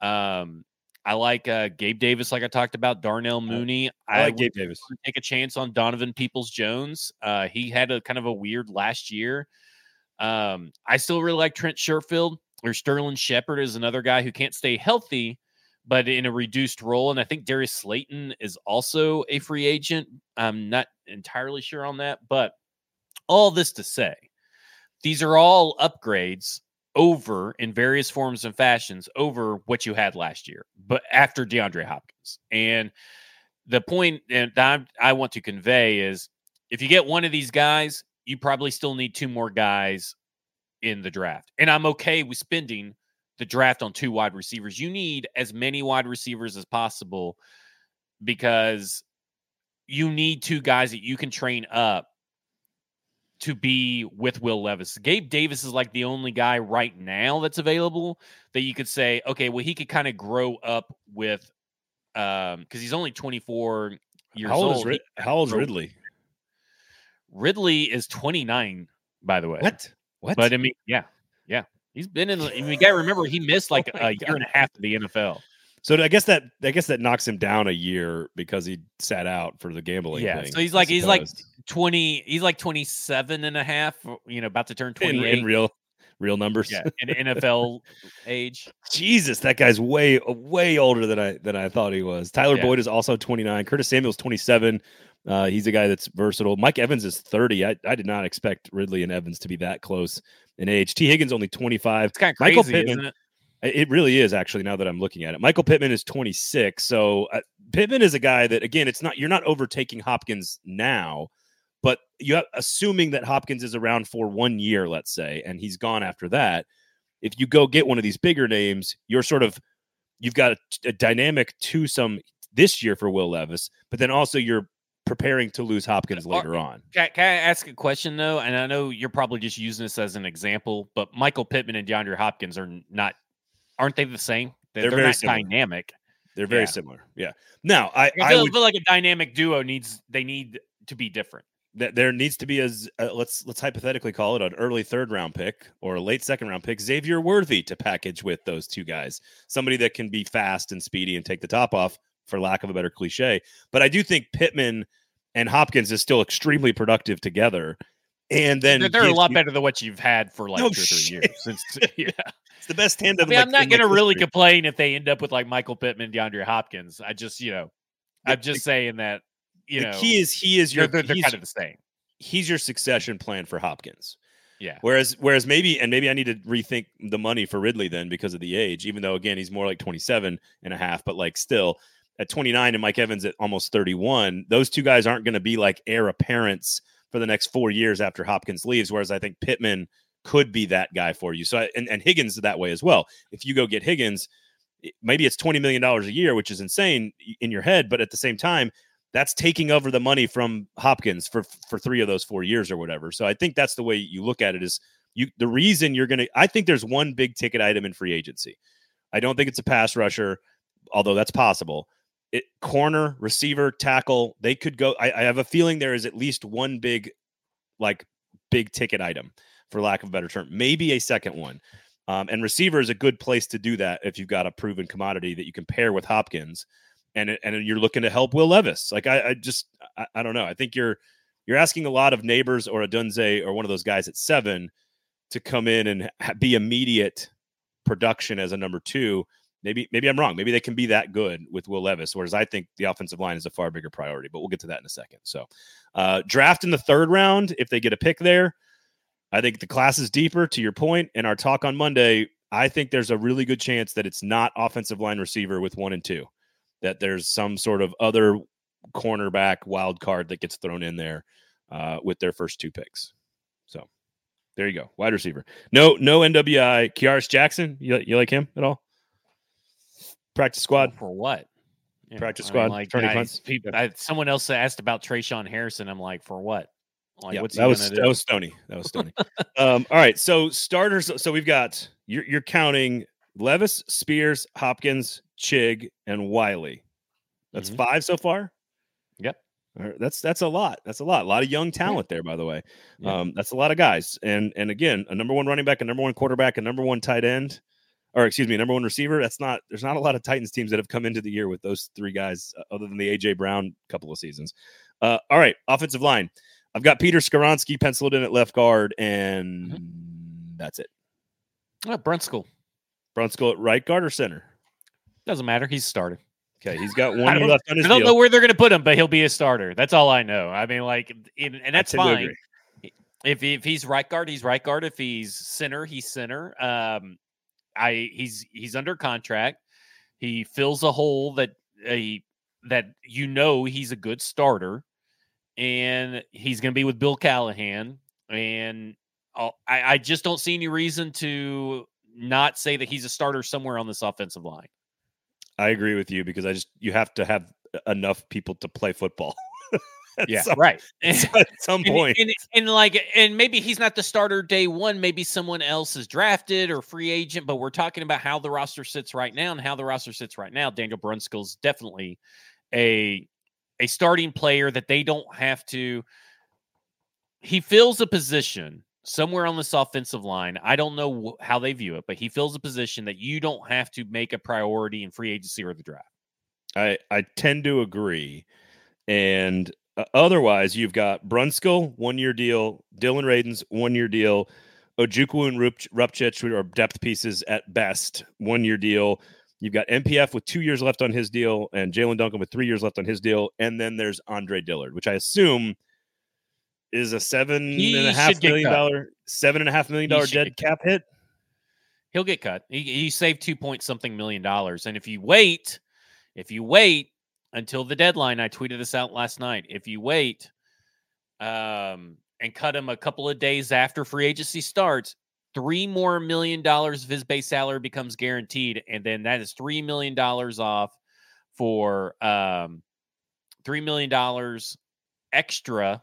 Um, I like uh, Gabe Davis, like I talked about, Darnell Mooney. I, I like Gabe Davis. Take a chance on Donovan Peoples Jones. Uh, he had a kind of a weird last year. Um, I still really like Trent Sherfield or Sterling Shepard is another guy who can't stay healthy, but in a reduced role. And I think Darius Slayton is also a mm. free agent. I'm not entirely sure on that, but all this to say, these are all upgrades over in various forms and fashions over what you had last year, but after DeAndre Hopkins. And the point that I want to convey is if you get one of these guys, you probably still need two more guys in the draft. And I'm okay with spending the draft on two wide receivers. You need as many wide receivers as possible because you need two guys that you can train up to be with Will Levis. Gabe Davis is like the only guy right now that's available that you could say, okay, well, he could kind of grow up with um because he's only 24 years how old. old. Is how old is Ridley? Ridley is 29, by the way. What? What? But I mean, yeah, yeah. He's been in. I mean, you got to remember he missed oh like oh a year God. and a half of the NFL. So I guess that I guess that knocks him down a year because he sat out for the gambling. Yeah. Thing, so he's like he's like 20 he's like 27 and a half, you know, about to turn 28. In, in real real numbers. Yeah, in NFL age. Jesus, that guy's way way older than I than I thought he was. Tyler Yeah. Boyd is also 29. Curtis Samuel's 27. Uh, he's a guy that's versatile. Mike Evans is 30. I, I did not expect Ridley and Evans to be that close in age. Tee Higgins only 25. It's kind of Michael crazy, Pittman- isn't it? It it really is actually now that I'm looking at it. Michael Pittman is 26. So uh, Pittman is a guy that again, it's not you're not overtaking Hopkins now, but you have, assuming that Hopkins is around for one year, let's say, and he's gone after that. If you go get one of these bigger names, you're sort of you've got a, a dynamic twosome this year for Will Levis, but then also you're preparing to lose Hopkins Are- later on. Can, can I ask a question though? And I know you're probably just using this as an example, but Michael Pittman and DeAndre Hopkins are not, aren't they the same? They're, They're they're very dynamic. They're very Yeah. similar. Yeah. Now, I, I I feel, would feel like a dynamic duo needs they need to be different. that there needs to be as uh, let's let's hypothetically call it an early third round pick or a late second round pick Xavier Worthy to package with those two guys somebody that can be fast and speedy and take the top off for lack of a better cliche but I do think Pittman and Hopkins is still extremely productive together and then they're, they're a lot you- better than what you've had for like No two or three shit. years. Since yeah, it's the best I tandem mean, like, I'm not in, going to really complain if they end up with like Michael Pittman, DeAndre Hopkins. I just you know, The- I'm just saying that you the know key is he is your they're, they're kind of the same. he's your succession plan for Hopkins Yeah. Whereas, whereas maybe, and maybe I need to rethink the money for Ridley then because of the age, even though again, he's more like 27 and a half, but like still at 29 and Mike Evans at almost 31, those two guys aren't going to be like heir apparents for the next four years after Hopkins leaves. Whereas I think Pittman could be that guy for you. So, and, and Higgins that way as well. If you go get Higgins, maybe it's $20 million a year, which is insane in your head, but at the same time, that's taking over the money from Hopkins for for three of those four years or whatever. So I think that's the way you look at it is you the reason you're gonna I think there's one big ticket item in free agency. I don't think it's a pass rusher, although that's possible. It corner, receiver, tackle, they could go. I, I have a feeling there is at least one big, like big ticket item, for lack of a better term. Maybe a second one. Um, and receiver is a good place to do that if you've got a proven commodity that you can pair with Hopkins and and you're looking to help Will Levis. Like I, I just I, I don't know. I think you're you're asking a lot of Nabers or Odunze or one of those guys at seven to come in and be immediate production as a number two. Maybe maybe I'm wrong. Maybe they can be that good with Will Levis, whereas I think the offensive line is a far bigger priority. But we'll get to that in a second. So uh, draft in the third round if they get a pick there. I think the class is deeper. To your point, in our talk on Monday, I think there's a really good chance that it's not offensive line receiver with one and two that there's some sort of other cornerback wild card that gets thrown in there uh, with their first two picks. So there you go, wide receiver. No, no NWI. Kearis Jackson, you, you like him at all? Practice squad. for what? Yeah, Practice I squad, like turning I- punts. people- I- someone else asked about Trayshawn Harrison. I'm like, for what? Like, yeah, what's that he was gonna that was Stony. That was Stony. um, all right, so starters. So we've got you're, you're counting Levis, Spears, Hopkins, Chig, and Whyle. That's Mhm. five so far. Yep. Right, That's that's a lot. That's a lot. A lot of young talent there, by the way. Yeah. Um, that's a lot of guys. And and again, a number one running back, a number one quarterback, a number one tight end, or excuse me, number one receiver. That's not. There's not a lot of Titans teams that have come into the year with those three guys, uh, other than the AJ Brown couple of seasons. Uh, all right, offensive line. I've got Peter Skoronski penciled in at left guard, and Mm-hmm. that's it. Oh, Brunskill. Brunskill at right guard or center. Doesn't matter. He's starting. Okay, he's got one left on his I don't deal. know where they're going to put him, but he'll be a starter. That's all I know. I mean, like, in, and that's fine. If if he's right guard, he's right guard. If he's center, he's center. Um, I he's he's under contract. He fills a hole that a that you know he's a good starter, and he's going to be with Bill Callahan. And I'll- I I just don't see any reason to not say that he's a starter somewhere on this offensive line. I agree with you because I just you have to have uh, enough people to play football. Yeah, some- right. at some And- point. And, and like, and maybe he's not the starter day one. Maybe someone else is drafted or free agent. But we're talking about how the roster sits right now, and how the roster sits right now. Daniel Brunskill's definitely a a starting player that they don't have to. He fills a position somewhere on this offensive line. I don't know how they view it, but he fills a position that you don't have to make a priority in free agency or the draft. I I tend to agree, and uh, otherwise you've got Brunskill one year deal, Dillon Radunz one year deal, Ojukwu and Rup- Rupcich are depth pieces at best, one year deal. You've got NPF with two years left on his deal, and Jaelyn Duncan with three years left on his deal, and then there's Andre Dillard, which I assume is a seven He and a half million dollar, seven and a half million He dead cap hit. He'll get cut. He, he saved two point something million dollars. And if you wait, if you wait until the deadline, I tweeted this out last night. If you wait um, and cut him a couple of days after free agency starts, three more million dollars of his base salary becomes guaranteed. And then that is three million dollars off for um, three million dollars extra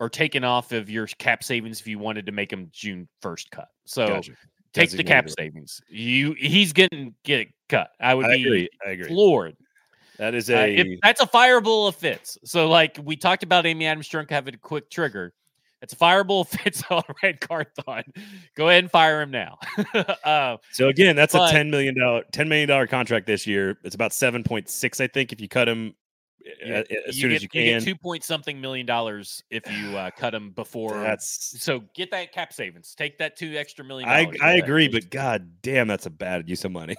or taken off of your cap savings if you wanted to make him June 1st cut. So Gotcha. take the cap savings. You he's getting get cut. I would I be agree. I agree. floored. That is Uh, a if that's a fireable offense. So like we talked about Amy Adams Strunk having a quick trigger. It's a fireable offense on red card thought. Go ahead and fire him now. uh, so again. That's but- a ten million dollar ten million dollar contract this year. It's about seven point six, I think, if you cut him uh, you- as you soon get, as you get can. two point something million dollars if you uh, cut him before. That's so get that cap savings. Take that two extra million. I I agree, but god damn, that's a bad use of money.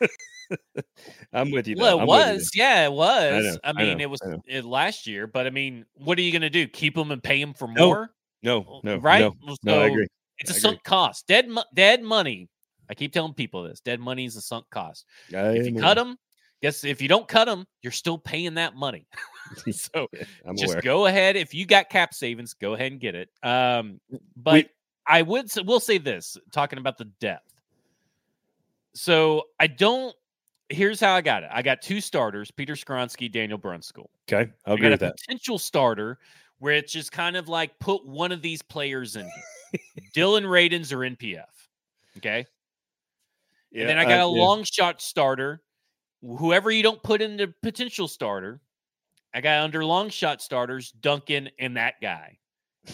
I'm with you. Well, it was, yeah, it was. know, I, I mean, know, it was it last year, but I mean, what are you going to do? Keep them and pay them for No, more? No, no, right? No, Well, no, I agree. It's a agree. sunk cost. Dead, mo- dead money. I keep telling people this. Dead money is a sunk cost. I If you cut them, guess if you don't cut them, you're still paying that money. so. I'm just aware. go ahead. If you got cap savings, go ahead and get it. Um, but I would we'll say this, talking about the depth. So I don't. Here's how I got it. I got two starters: Peter Skoronski, Daniel Brunskill. Okay, I'll agree got a with that. potential starter where it's just kind of like put one of these players in. Dillon Radunz or NPF. Okay. Yeah, and then I got a a long shot starter. Whoever you don't put in the potential starter, I got under long shot starters, Duncan and that guy.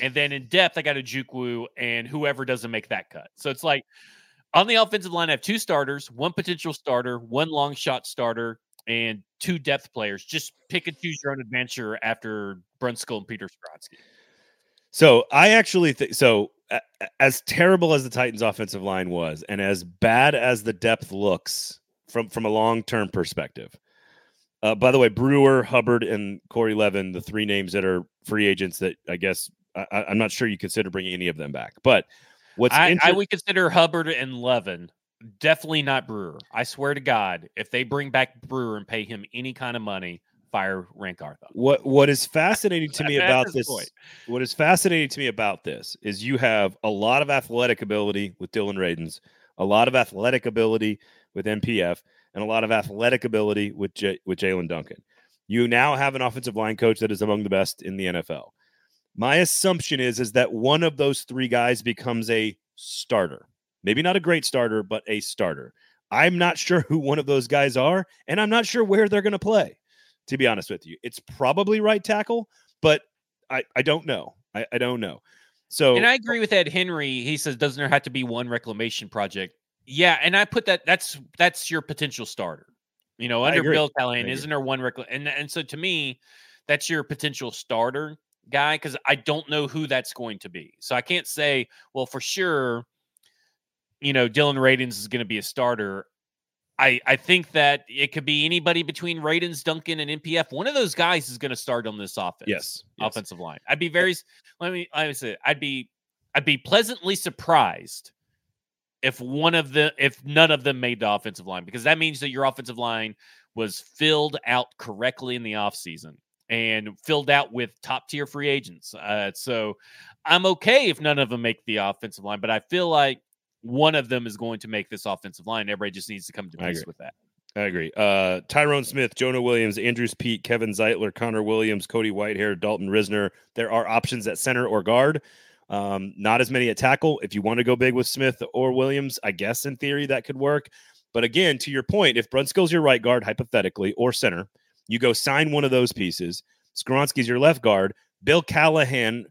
And then in depth, I got Ojukwu and whoever doesn't make that cut. So it's like on the offensive line, I have two starters, one potential starter, one long shot starter, and two depth players. Just pick and choose your own adventure after Brunskill and Peter Skoronski. So I actually think so. As terrible as the Titans' offensive line was, and as bad as the depth looks from from a long term perspective. Uh, by the way, Brewer, Hubbard, and Corey Levin, the three names that are free agents that I guess I, I'm not sure you consider bringing any of them back. But what's I, I would consider Hubbard and Levin definitely not Brewer. I swear to God, if they bring back Brewer and pay him any kind of money, fire Ran Carthon. what what is fascinating to me about this point. what is fascinating to me about this is you have a lot of athletic ability with Dillon Radunz, a lot of athletic ability with NPF, and a lot of athletic ability with J- with Jaelyn Duncan. You now have an offensive line coach that is among the best in the NFL. My assumption is is that one of those three guys becomes a starter. Maybe not a great starter, but a starter. I'm not sure who one of those guys are, and I'm not sure where they're going to play. To be honest with you, it's probably right tackle, but I, I don't know. I, I don't know. So And I agree with Ed Henry. He says, doesn't there have to be one reclamation project? Yeah, and I put that that's that's your potential starter. You know, under. Bill Callahan, isn't there one recla- and and so to me, that's your potential starter guy because I don't know who that's going to be. So I can't say, well, for sure, you know, Dillon Radunz is going to be a starter. I I think that it could be anybody between Radunz, Duncan, and NPF. One of those guys is going to start on this offense yes, yes. offensive line. I'd be very let me I would say I'd be I'd be pleasantly surprised if one of the if none of them made the offensive line because that means that your offensive line was filled out correctly in the offseason and filled out with top tier free agents. Uh, so I'm okay if none of them make the offensive line, but I feel like one of them is going to make this offensive line. Everybody just needs to come to peace with that. I agree. Uh, Tyron Smith, Jonah Williams, Andrus Peat, Kevin Zeitler, Connor Williams, Cody Whitehair, Dalton Risner. There are options at center or guard. Um, not as many at tackle. If you want to go big with Smith or Williams, I guess in theory that could work. But again, to your point, if Brunskill's your right guard, hypothetically, or center, you go sign one of those pieces. Skoronski's your left guard. Bill Callahan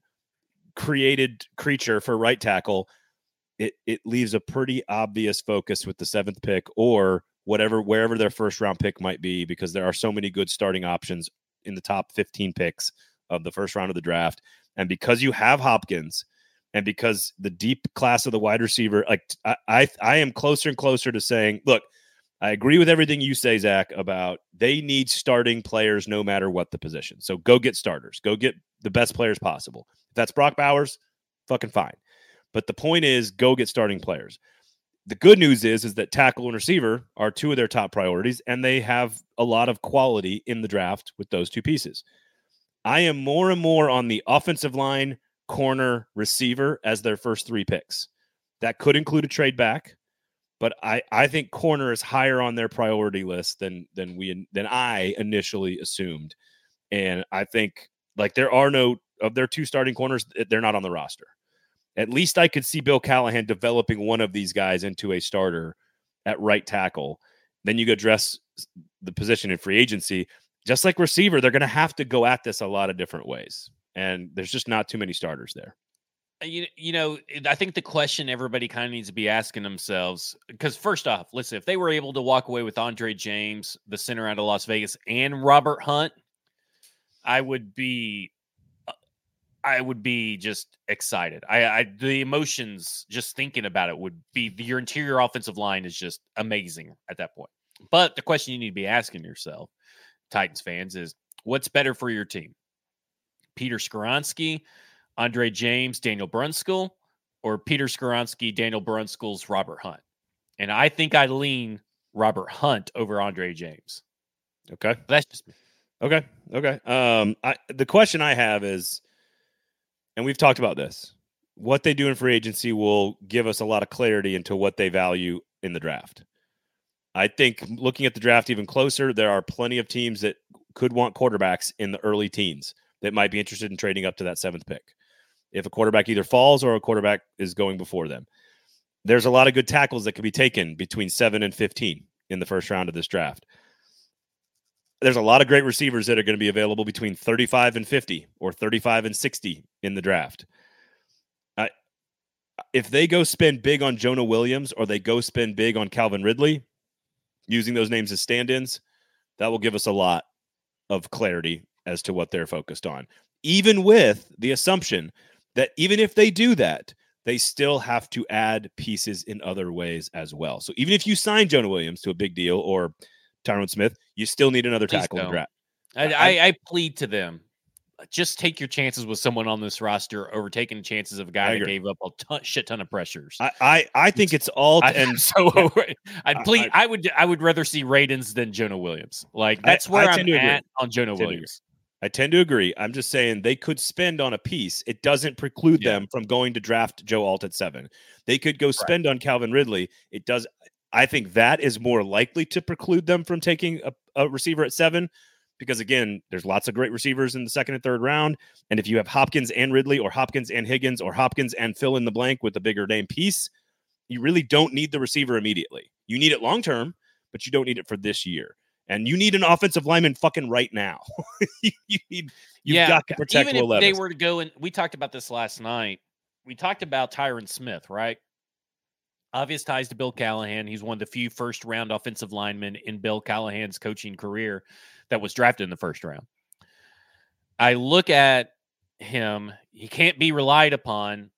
created creature for right tackle. It it leaves a pretty obvious focus with the seventh pick or whatever wherever their first round pick might be, because there are so many good starting options in the top 15 picks of the first round of the draft. And because you have Hopkins and because the deep class of the wide receiver, like I, I, I am closer and closer to saying, look, I agree with everything you say, Zach, about they need starting players no matter what the position. So go get starters, go get the best players possible. If that's Brock Bowers, fucking fine. But the point is, go get starting players. The good news is, is that tackle and receiver are two of their top priorities, and they have a lot of quality in the draft with those two pieces. I am more and more on the offensive line, corner, receiver as their first three picks. That could include a trade back but I I think corner is higher on their priority list than than we than I initially assumed, and I think like there are no of their two starting corners eh, they're not on the roster. At least I could see Bill Callahan developing one of these guys into a starter at right tackle. Then you go address the position in free agency. Just like receiver, they're going to have to go at this a lot of different ways, and there's just not too many starters there. Uh, you, you know, I think the question everybody kind of needs to be asking themselves because, first off, listen, if they were able to walk away with Andre James, the center out of Las Vegas, and Robert Hunt, I would be, uh, I would be just excited. I, I, the emotions just thinking about it would be your interior offensive line is just amazing at that point. But the question you need to be asking yourself, Titans fans, is what's better for your team? Peter Skoronski Andre James, Daniel Brunskill, or Peter Skoronski, Daniel Brunskill's Robert Hunt. And I think I lean Robert Hunt over Andre James. Okay. That's just me. Okay. Okay. Um, I, the question I have is, and we've talked about this, what they do in free agency will give us a lot of clarity into what they value in the draft. I think looking at the draft even closer, there are plenty of teams that could want quarterbacks in the early teens that might be interested in trading up to that seventh pick if a quarterback either falls or a quarterback is going before them. There's a lot of good tackles that could be taken between 7 and 15 in the first round of this draft. There's a lot of great receivers that are going to be available between 35 and 50 or 35 and 60 in the draft. If they go spend big on Jonah Williams or they go spend big on Calvin Ridley, using those names as stand ins, that will give us a lot of clarity as to what they're focused on, even with the assumption that even if they do that, they still have to add pieces in other ways as well. So even if you sign Jonah Williams to a big deal or Tyron Smith, you still need another Please tackle draft. I, I, I, plead to them. Just take your chances with someone on this roster over taking the chances of a guy that gave up a ton, shit ton of pressures. I, I, I think it's all I, and so I'd plead. I, would I would rather see Radunz than Jonah Williams. Like that's where I, am at on Jonah Williams. I tend to agree. I'm just saying they could spend on a piece. It doesn't preclude yeah. them from going to draft Joe Alt at seven. They could go spend right. on Calvin Ridley. It does. I think that is more likely to preclude them from taking a, a receiver at seven because again, there's lots of great receivers in the second and third round. And if you have Hopkins and Ridley or Hopkins and Higgins or Hopkins and fill in the blank with a bigger name piece, you really don't need the receiver immediately. You need it long term, but you don't need it for this year and you need an offensive lineman fucking right now. you, need you've yeah, got to protect even Will if Levis. they were to go and we talked about this last night. We talked about Tyron Smith, right? Obvious ties to Bill Callahan. He's one of the few first round offensive linemen in Bill Callahan's coaching career that was drafted in the first round. I look at him, he can't be relied upon,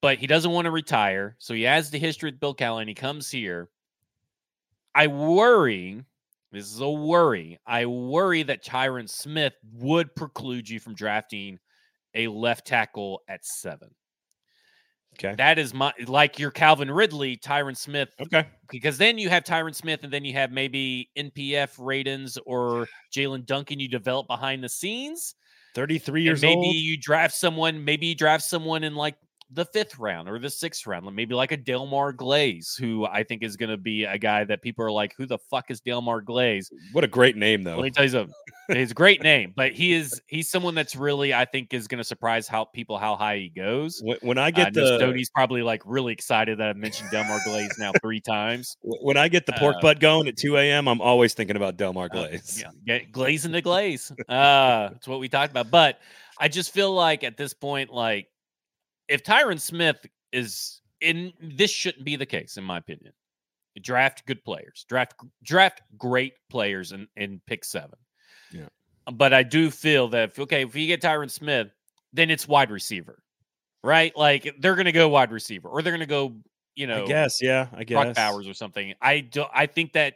but he doesn't want to retire. So he has the history with Bill Callahan. He comes here. I worry this is a worry. I worry that Tyron Smith would preclude you from drafting a left tackle at seven. Okay. That is my like your Calvin Ridley, Tyron Smith. Okay. Because then you have Tyron Smith and then you have maybe NPF Radunz or Jaelyn Duncan you develop behind the scenes. 33 years maybe old. Maybe you draft someone, maybe you draft someone in like the fifth round or the sixth round, maybe like a Delmar Glaze, who I think is going to be a guy that people are like, "Who the fuck is Delmar Glaze?" What a great name, though. Let me tell you something. it's a great name, but he is he's someone that's really I think is going to surprise how people how high he goes. When, when I get uh, the Stoney's probably like really excited that I've mentioned Delmar Glaze now three times. When I get the pork uh, butt going at two a.m., I'm always thinking about Delmar uh, Glaze. Uh, yeah, get glazing the glaze. Uh, that's what we talked about, but. I just feel like at this point, like if Tyron Smith is in this shouldn't be the case in my opinion. Draft good players. Draft draft great players in in pick 7. Yeah. But I do feel that if, okay, if you get Tyron Smith, then it's wide receiver. right? Like they're going to go wide receiver, or they're going to go, you know, I guess, yeah, I guess. Brock Bowers or something. I do. I think that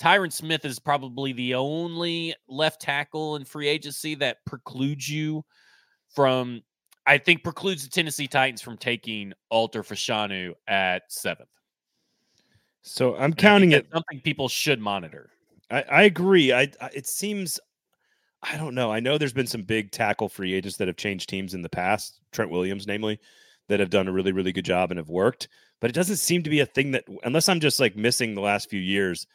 Tyron Smith is probably the only left tackle in free agency that precludes you from. I think precludes the Tennessee Titans from taking Alter Fashanu at seventh. So I'm counting it. Something people should monitor. I, I agree. I, I it seems I don't know. I know there's been some big tackle free agents that have changed teams in the past, Trent Williams, namely, that have done a really, really good job and have worked. But it doesn't seem to be a thing that, unless I'm just like missing the last few years.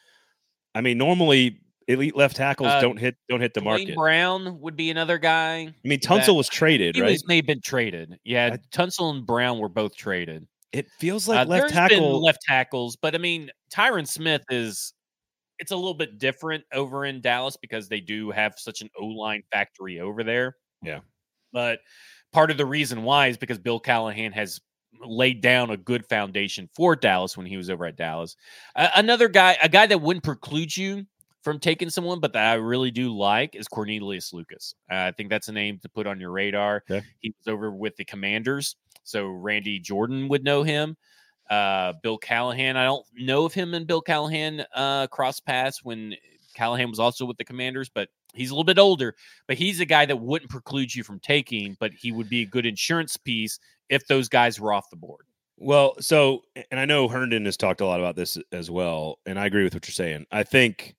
I mean, normally elite left tackles uh, don't hit don't hit the Duane market. Brown would be another guy. I mean, Tunsil was traded, he right? Was, may have been traded. Yeah, I, Tunsil and Brown were both traded. It feels like uh, left tackle left tackles, but I mean, Tyron Smith is it's a little bit different over in Dallas because they do have such an O line factory over there. Yeah. But part of the reason why is because Bill Callahan has laid down a good foundation for Dallas when he was over at Dallas. Uh, another guy, a guy that wouldn't preclude you from taking someone, but that I really do like is Cornelius Lucas. Uh, I think that's a name to put on your radar. Yeah. He was over with the Commanders, so Randy Jordan would know him. Uh, Bill Callahan, I don't know if him and Bill Callahan uh, cross paths when Callahan was also with the Commanders, but he's a little bit older. But he's a guy that wouldn't preclude you from taking, but he would be a good insurance piece if those guys were off the board. Well, so and I know Herndon has talked a lot about this as well, and I agree with what you're saying. I think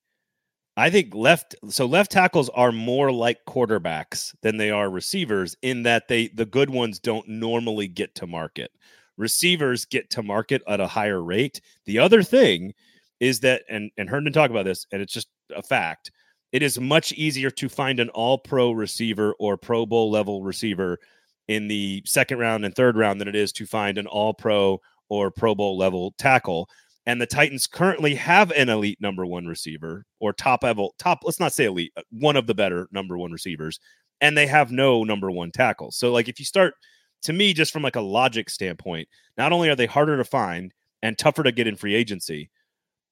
I think left so left tackles are more like quarterbacks than they are receivers in that they the good ones don't normally get to market receivers get to market at a higher rate. The other thing is that, and and Herndon talk about this, and it's just a fact. It is much easier to find an All Pro receiver or Pro Bowl level receiver in the second round and third round than it is to find an All Pro or Pro Bowl level tackle. And the Titans currently have an elite number one receiver or top level, top, let's not say elite, uh, one of the better number one receivers. And they have no number one tackle. So, like, if you start to me, just from like a logic standpoint, not only are they harder to find and tougher to get in free agency,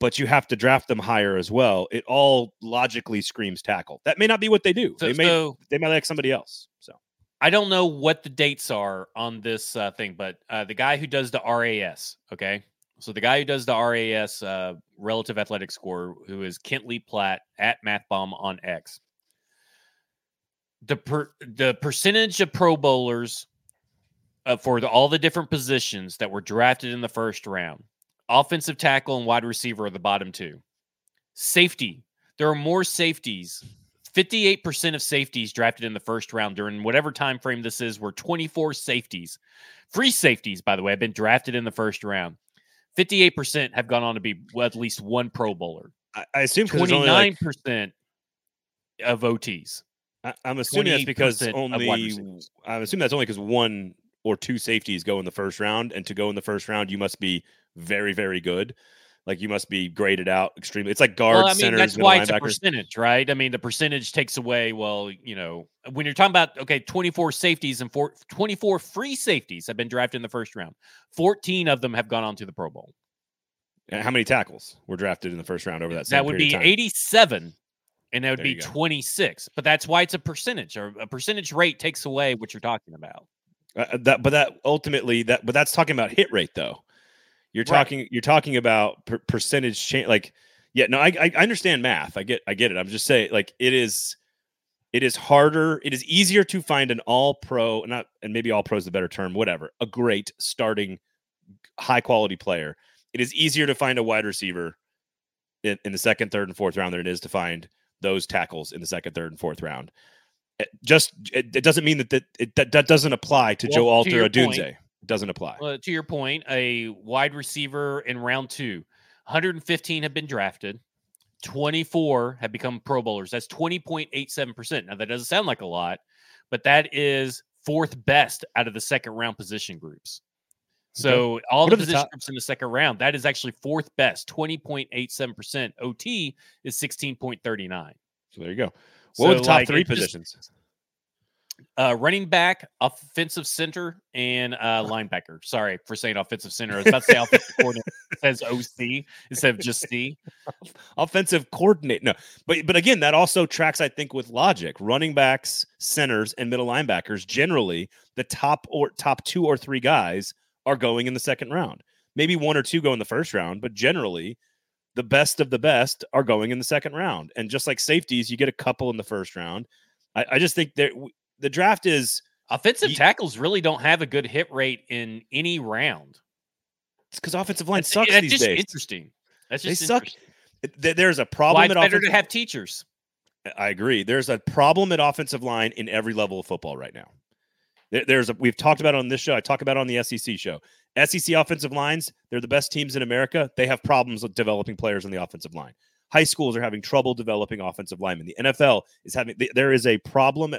but you have to draft them higher as well. It all logically screams tackle. That may not be what they do. So, they may so, they may like somebody else. So I don't know what the dates are on this uh, thing, but uh, the guy who does the RAS, okay. So the guy who does the RAS uh, relative athletic score, who is Kent Lee Platte at MathBomb on X, the per, the percentage of Pro Bowlers uh, for the, all the different positions that were drafted in the first round. Offensive tackle and wide receiver are the bottom two. Safety. There are more safeties. 58% of safeties drafted in the first round during whatever time frame this is were 24 safeties. Free safeties, by the way, have been drafted in the first round. 58% have gone on to be at least one Pro Bowler. I, I assume 29% like, of OTs. I, am assuming that's because only I'm assuming that's only because one or two safeties go in the first round, and to go in the first round, you must be very, very good. Like you must be graded out extremely. It's like guards, well, I mean, centers, that's why it's a percentage, right? I mean, the percentage takes away. Well, you know, when you're talking about okay, 24 safeties and four, 24 free safeties have been drafted in the first round. 14 of them have gone on to the Pro Bowl. And how many tackles were drafted in the first round over that? that would be 87, and that would there be 26. But that's why it's a percentage. Or a percentage rate takes away what you're talking about. Uh, uh, that, but that ultimately that, but that's talking about hit rate though. You're talking, right. you're talking about per- percentage change. Like, yeah, no, I, I understand math. I get, I get it. I'm just saying, like, it is, it is harder. It is easier to find an all pro, not, and maybe all pro is the better term, whatever, a great starting high quality player. It is easier to find a wide receiver in, in the second, third, and fourth round than it is to find those tackles in the second, third, and fourth round. Eh, just it, it doesn't mean that that, it, that that doesn't apply to well, Joe Alter Odunze. Doesn't apply. Well, to your point, a wide receiver in round two, 115 have been drafted. 24 have become Pro Bowlers. That's 20.87%. Now, that doesn't sound like a lot, but that is fourth best out of the second round position groups. So okay. all what the position the groups in the second round, that is actually fourth best, 20.87%. OT is 16.39. So there you go. What so, were the top like, three positions? Just, uh, running back, offensive center, and uh, linebacker. Sorry for saying offensive center. I was about to say offensive coordinator. says OC instead of just C. offensive coordinate. No, but but again, that also tracks, I think, with logic. Running backs, centers, and middle linebackers generally the top or top two or three guys are going in the second round. Maybe one or two go in the first round, but generally the best of the best are going in the second round. And just like safeties, you get a couple in the first round. I, I just think that the draft is offensive tackles really don't have a good hit rate in any round. It's because offensive line sucks that's these just days. Interesting. That's just they suck. There's a problem. Why it's better to have teachers. I agree. There's a problem at offensive line in every level of football right now. There's a we've talked about on this show. I talk about on the SEC show. SEC offensive lines, they're the best teams in America. They have problems with developing players on the offensive line. High schools are having trouble developing offensive linemen. The NFL is having there is a problem,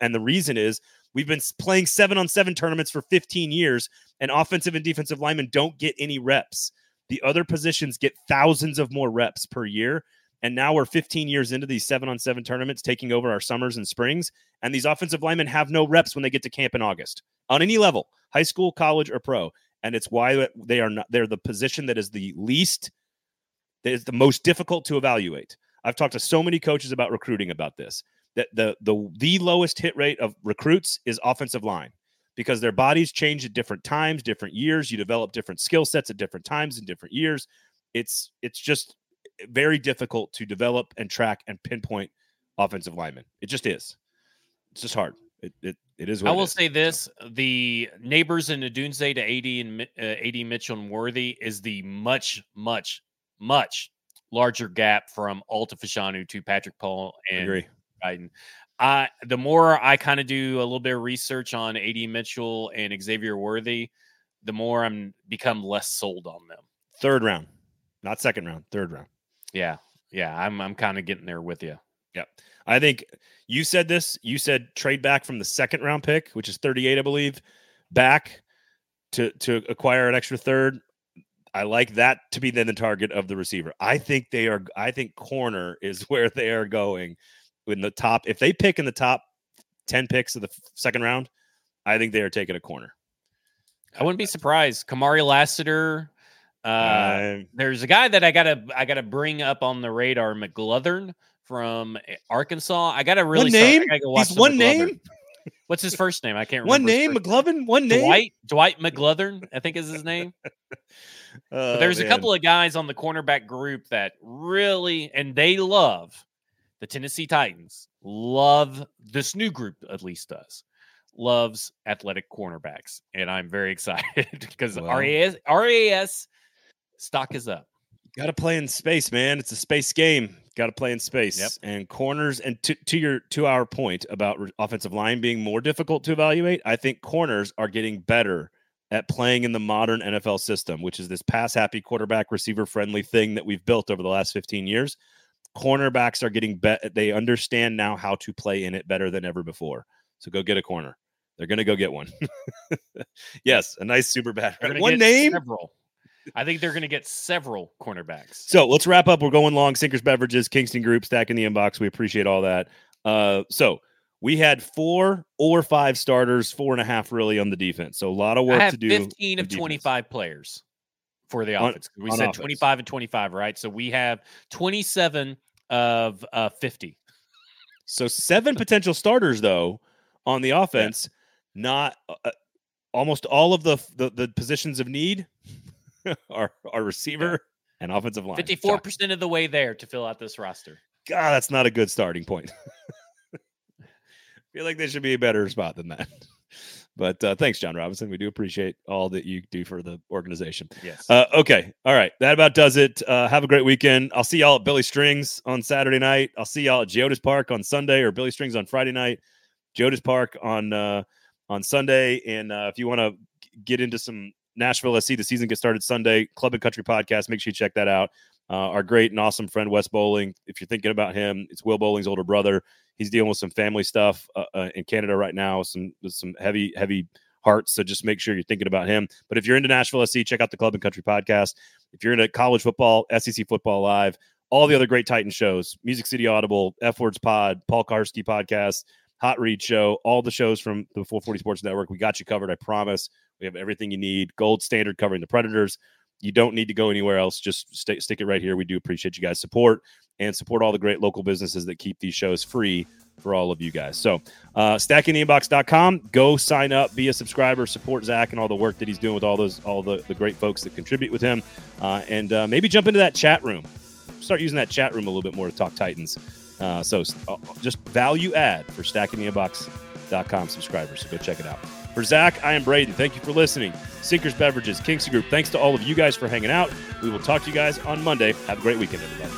and the reason is we've been playing seven on seven tournaments for 15 years, and offensive and defensive linemen don't get any reps. The other positions get thousands of more reps per year. And now we're 15 years into these seven on seven tournaments, taking over our summers and springs. And these offensive linemen have no reps when they get to camp in August on any level, high school, college, or pro and it's why they are not they're the position that is the least that is the most difficult to evaluate. I've talked to so many coaches about recruiting about this. That the the the lowest hit rate of recruits is offensive line because their bodies change at different times, different years. You develop different skill sets at different times and different years. It's it's just very difficult to develop and track and pinpoint offensive linemen. It just is. It's just hard. It, it it is. I will say this: the Nabers in Odunze to AD and uh, AD Mitchell and Worthy is the much, much, much larger gap from Olu Fashanu to Patrick Paul and I the more I kind of do a little bit of research on AD Mitchell and Xavier Worthy, the more I'm become less sold on them. Third round, not second round. Third round. Yeah, yeah. I'm I'm kind of getting there with you. Yep. I think you said this. You said trade back from the second round pick, which is 38, I believe, back to to acquire an extra third. I like that to be then the target of the receiver. I think they are. I think corner is where they are going in the top. If they pick in the top ten picks of the second round, I think they are taking a corner. I wouldn't be surprised. Kamari Lassiter. Uh, uh, there's a guy that I gotta I gotta bring up on the radar, McGlothern from eh, Arkansas. I got to really one name. Go He's one name. What's his first name? I can't remember. One name, McGlothern. One name. Dwight Dwight McGlothern, I think is his name. oh, there's man. a couple of guys on the cornerback group that really, and they love the Tennessee Titans. Love this new group, at least does loves athletic cornerbacks, and I'm very excited because well, RAS RAS stock is up. Got to play in space, man. It's a space game. Got to play in space. Yep. And corners, and to, to your two hour point about re- offensive line being more difficult to evaluate, I think corners are getting better at playing in the modern NFL system, which is this pass happy quarterback receiver friendly thing that we've built over the last 15 years. Cornerbacks are getting better. They understand now how to play in it better than ever before. So go get a corner. They're going to go get one. yes, a nice super bad. One name. Several. I think they're going to get several cornerbacks. So let's wrap up. We're going long. Sinkers, beverages, Kingston Group, stack in the inbox. We appreciate all that. Uh, so we had four or five starters, four and a half really on the defense. So a lot of work to do. Fifteen of twenty-five players for the offense. On, we on said offense. twenty-five and twenty-five, right? So we have twenty-seven of uh, fifty. So seven potential starters though on the offense. Yeah. Not uh, uh, almost all of the, the the positions of need our our receiver and offensive line. Fifty four percent of the way there to fill out this roster. God, that's not a good starting point. I feel like they should be a better spot than that. But uh, thanks, Jon Robinson. We do appreciate all that you do for the organization. Yes. Uh, okay. All right. That about does it. Uh, have a great weekend. I'll see y'all at Billy Strings on Saturday night. I'll see y'all at Geodis Park on Sunday or Billy Strings on Friday night. Geodis Park on uh, on Sunday. And uh, if you want to get into some Nashville SC. The season gets started Sunday. Club and Country podcast. Make sure you check that out. Uh, our great and awesome friend Wes Bowling. If you're thinking about him, it's Will Bowling's older brother. He's dealing with some family stuff uh, uh, in Canada right now. Some some heavy heavy hearts. So just make sure you're thinking about him. But if you're into Nashville SC, check out the Club and Country podcast. If you're into college football, SEC football live, all the other great Titan shows, Music City Audible, F Words Pod, Paul Kuharsky podcast, Hot Read Show, all the shows from the 440 Sports Network. We got you covered. I promise. We have everything you need. Gold standard covering the Predators. You don't need to go anywhere else. Just stay, stick it right here. We do appreciate you guys' support and support all the great local businesses that keep these shows free for all of you guys. So, uh, stackingtheinbox.com, go sign up, be a subscriber, support Zach and all the work that he's doing with all those, all the, the great folks that contribute with him. Uh, and uh, maybe jump into that chat room. Start using that chat room a little bit more to talk Titans. Uh, so, uh, just value add for stackingtheinbox.com subscribers. So, go check it out. For Zach, I am Braden. Thank you for listening. Sinkers Beverages, Kingston Group, thanks to all of you guys for hanging out. We will talk to you guys on Monday. Have a great weekend, everybody.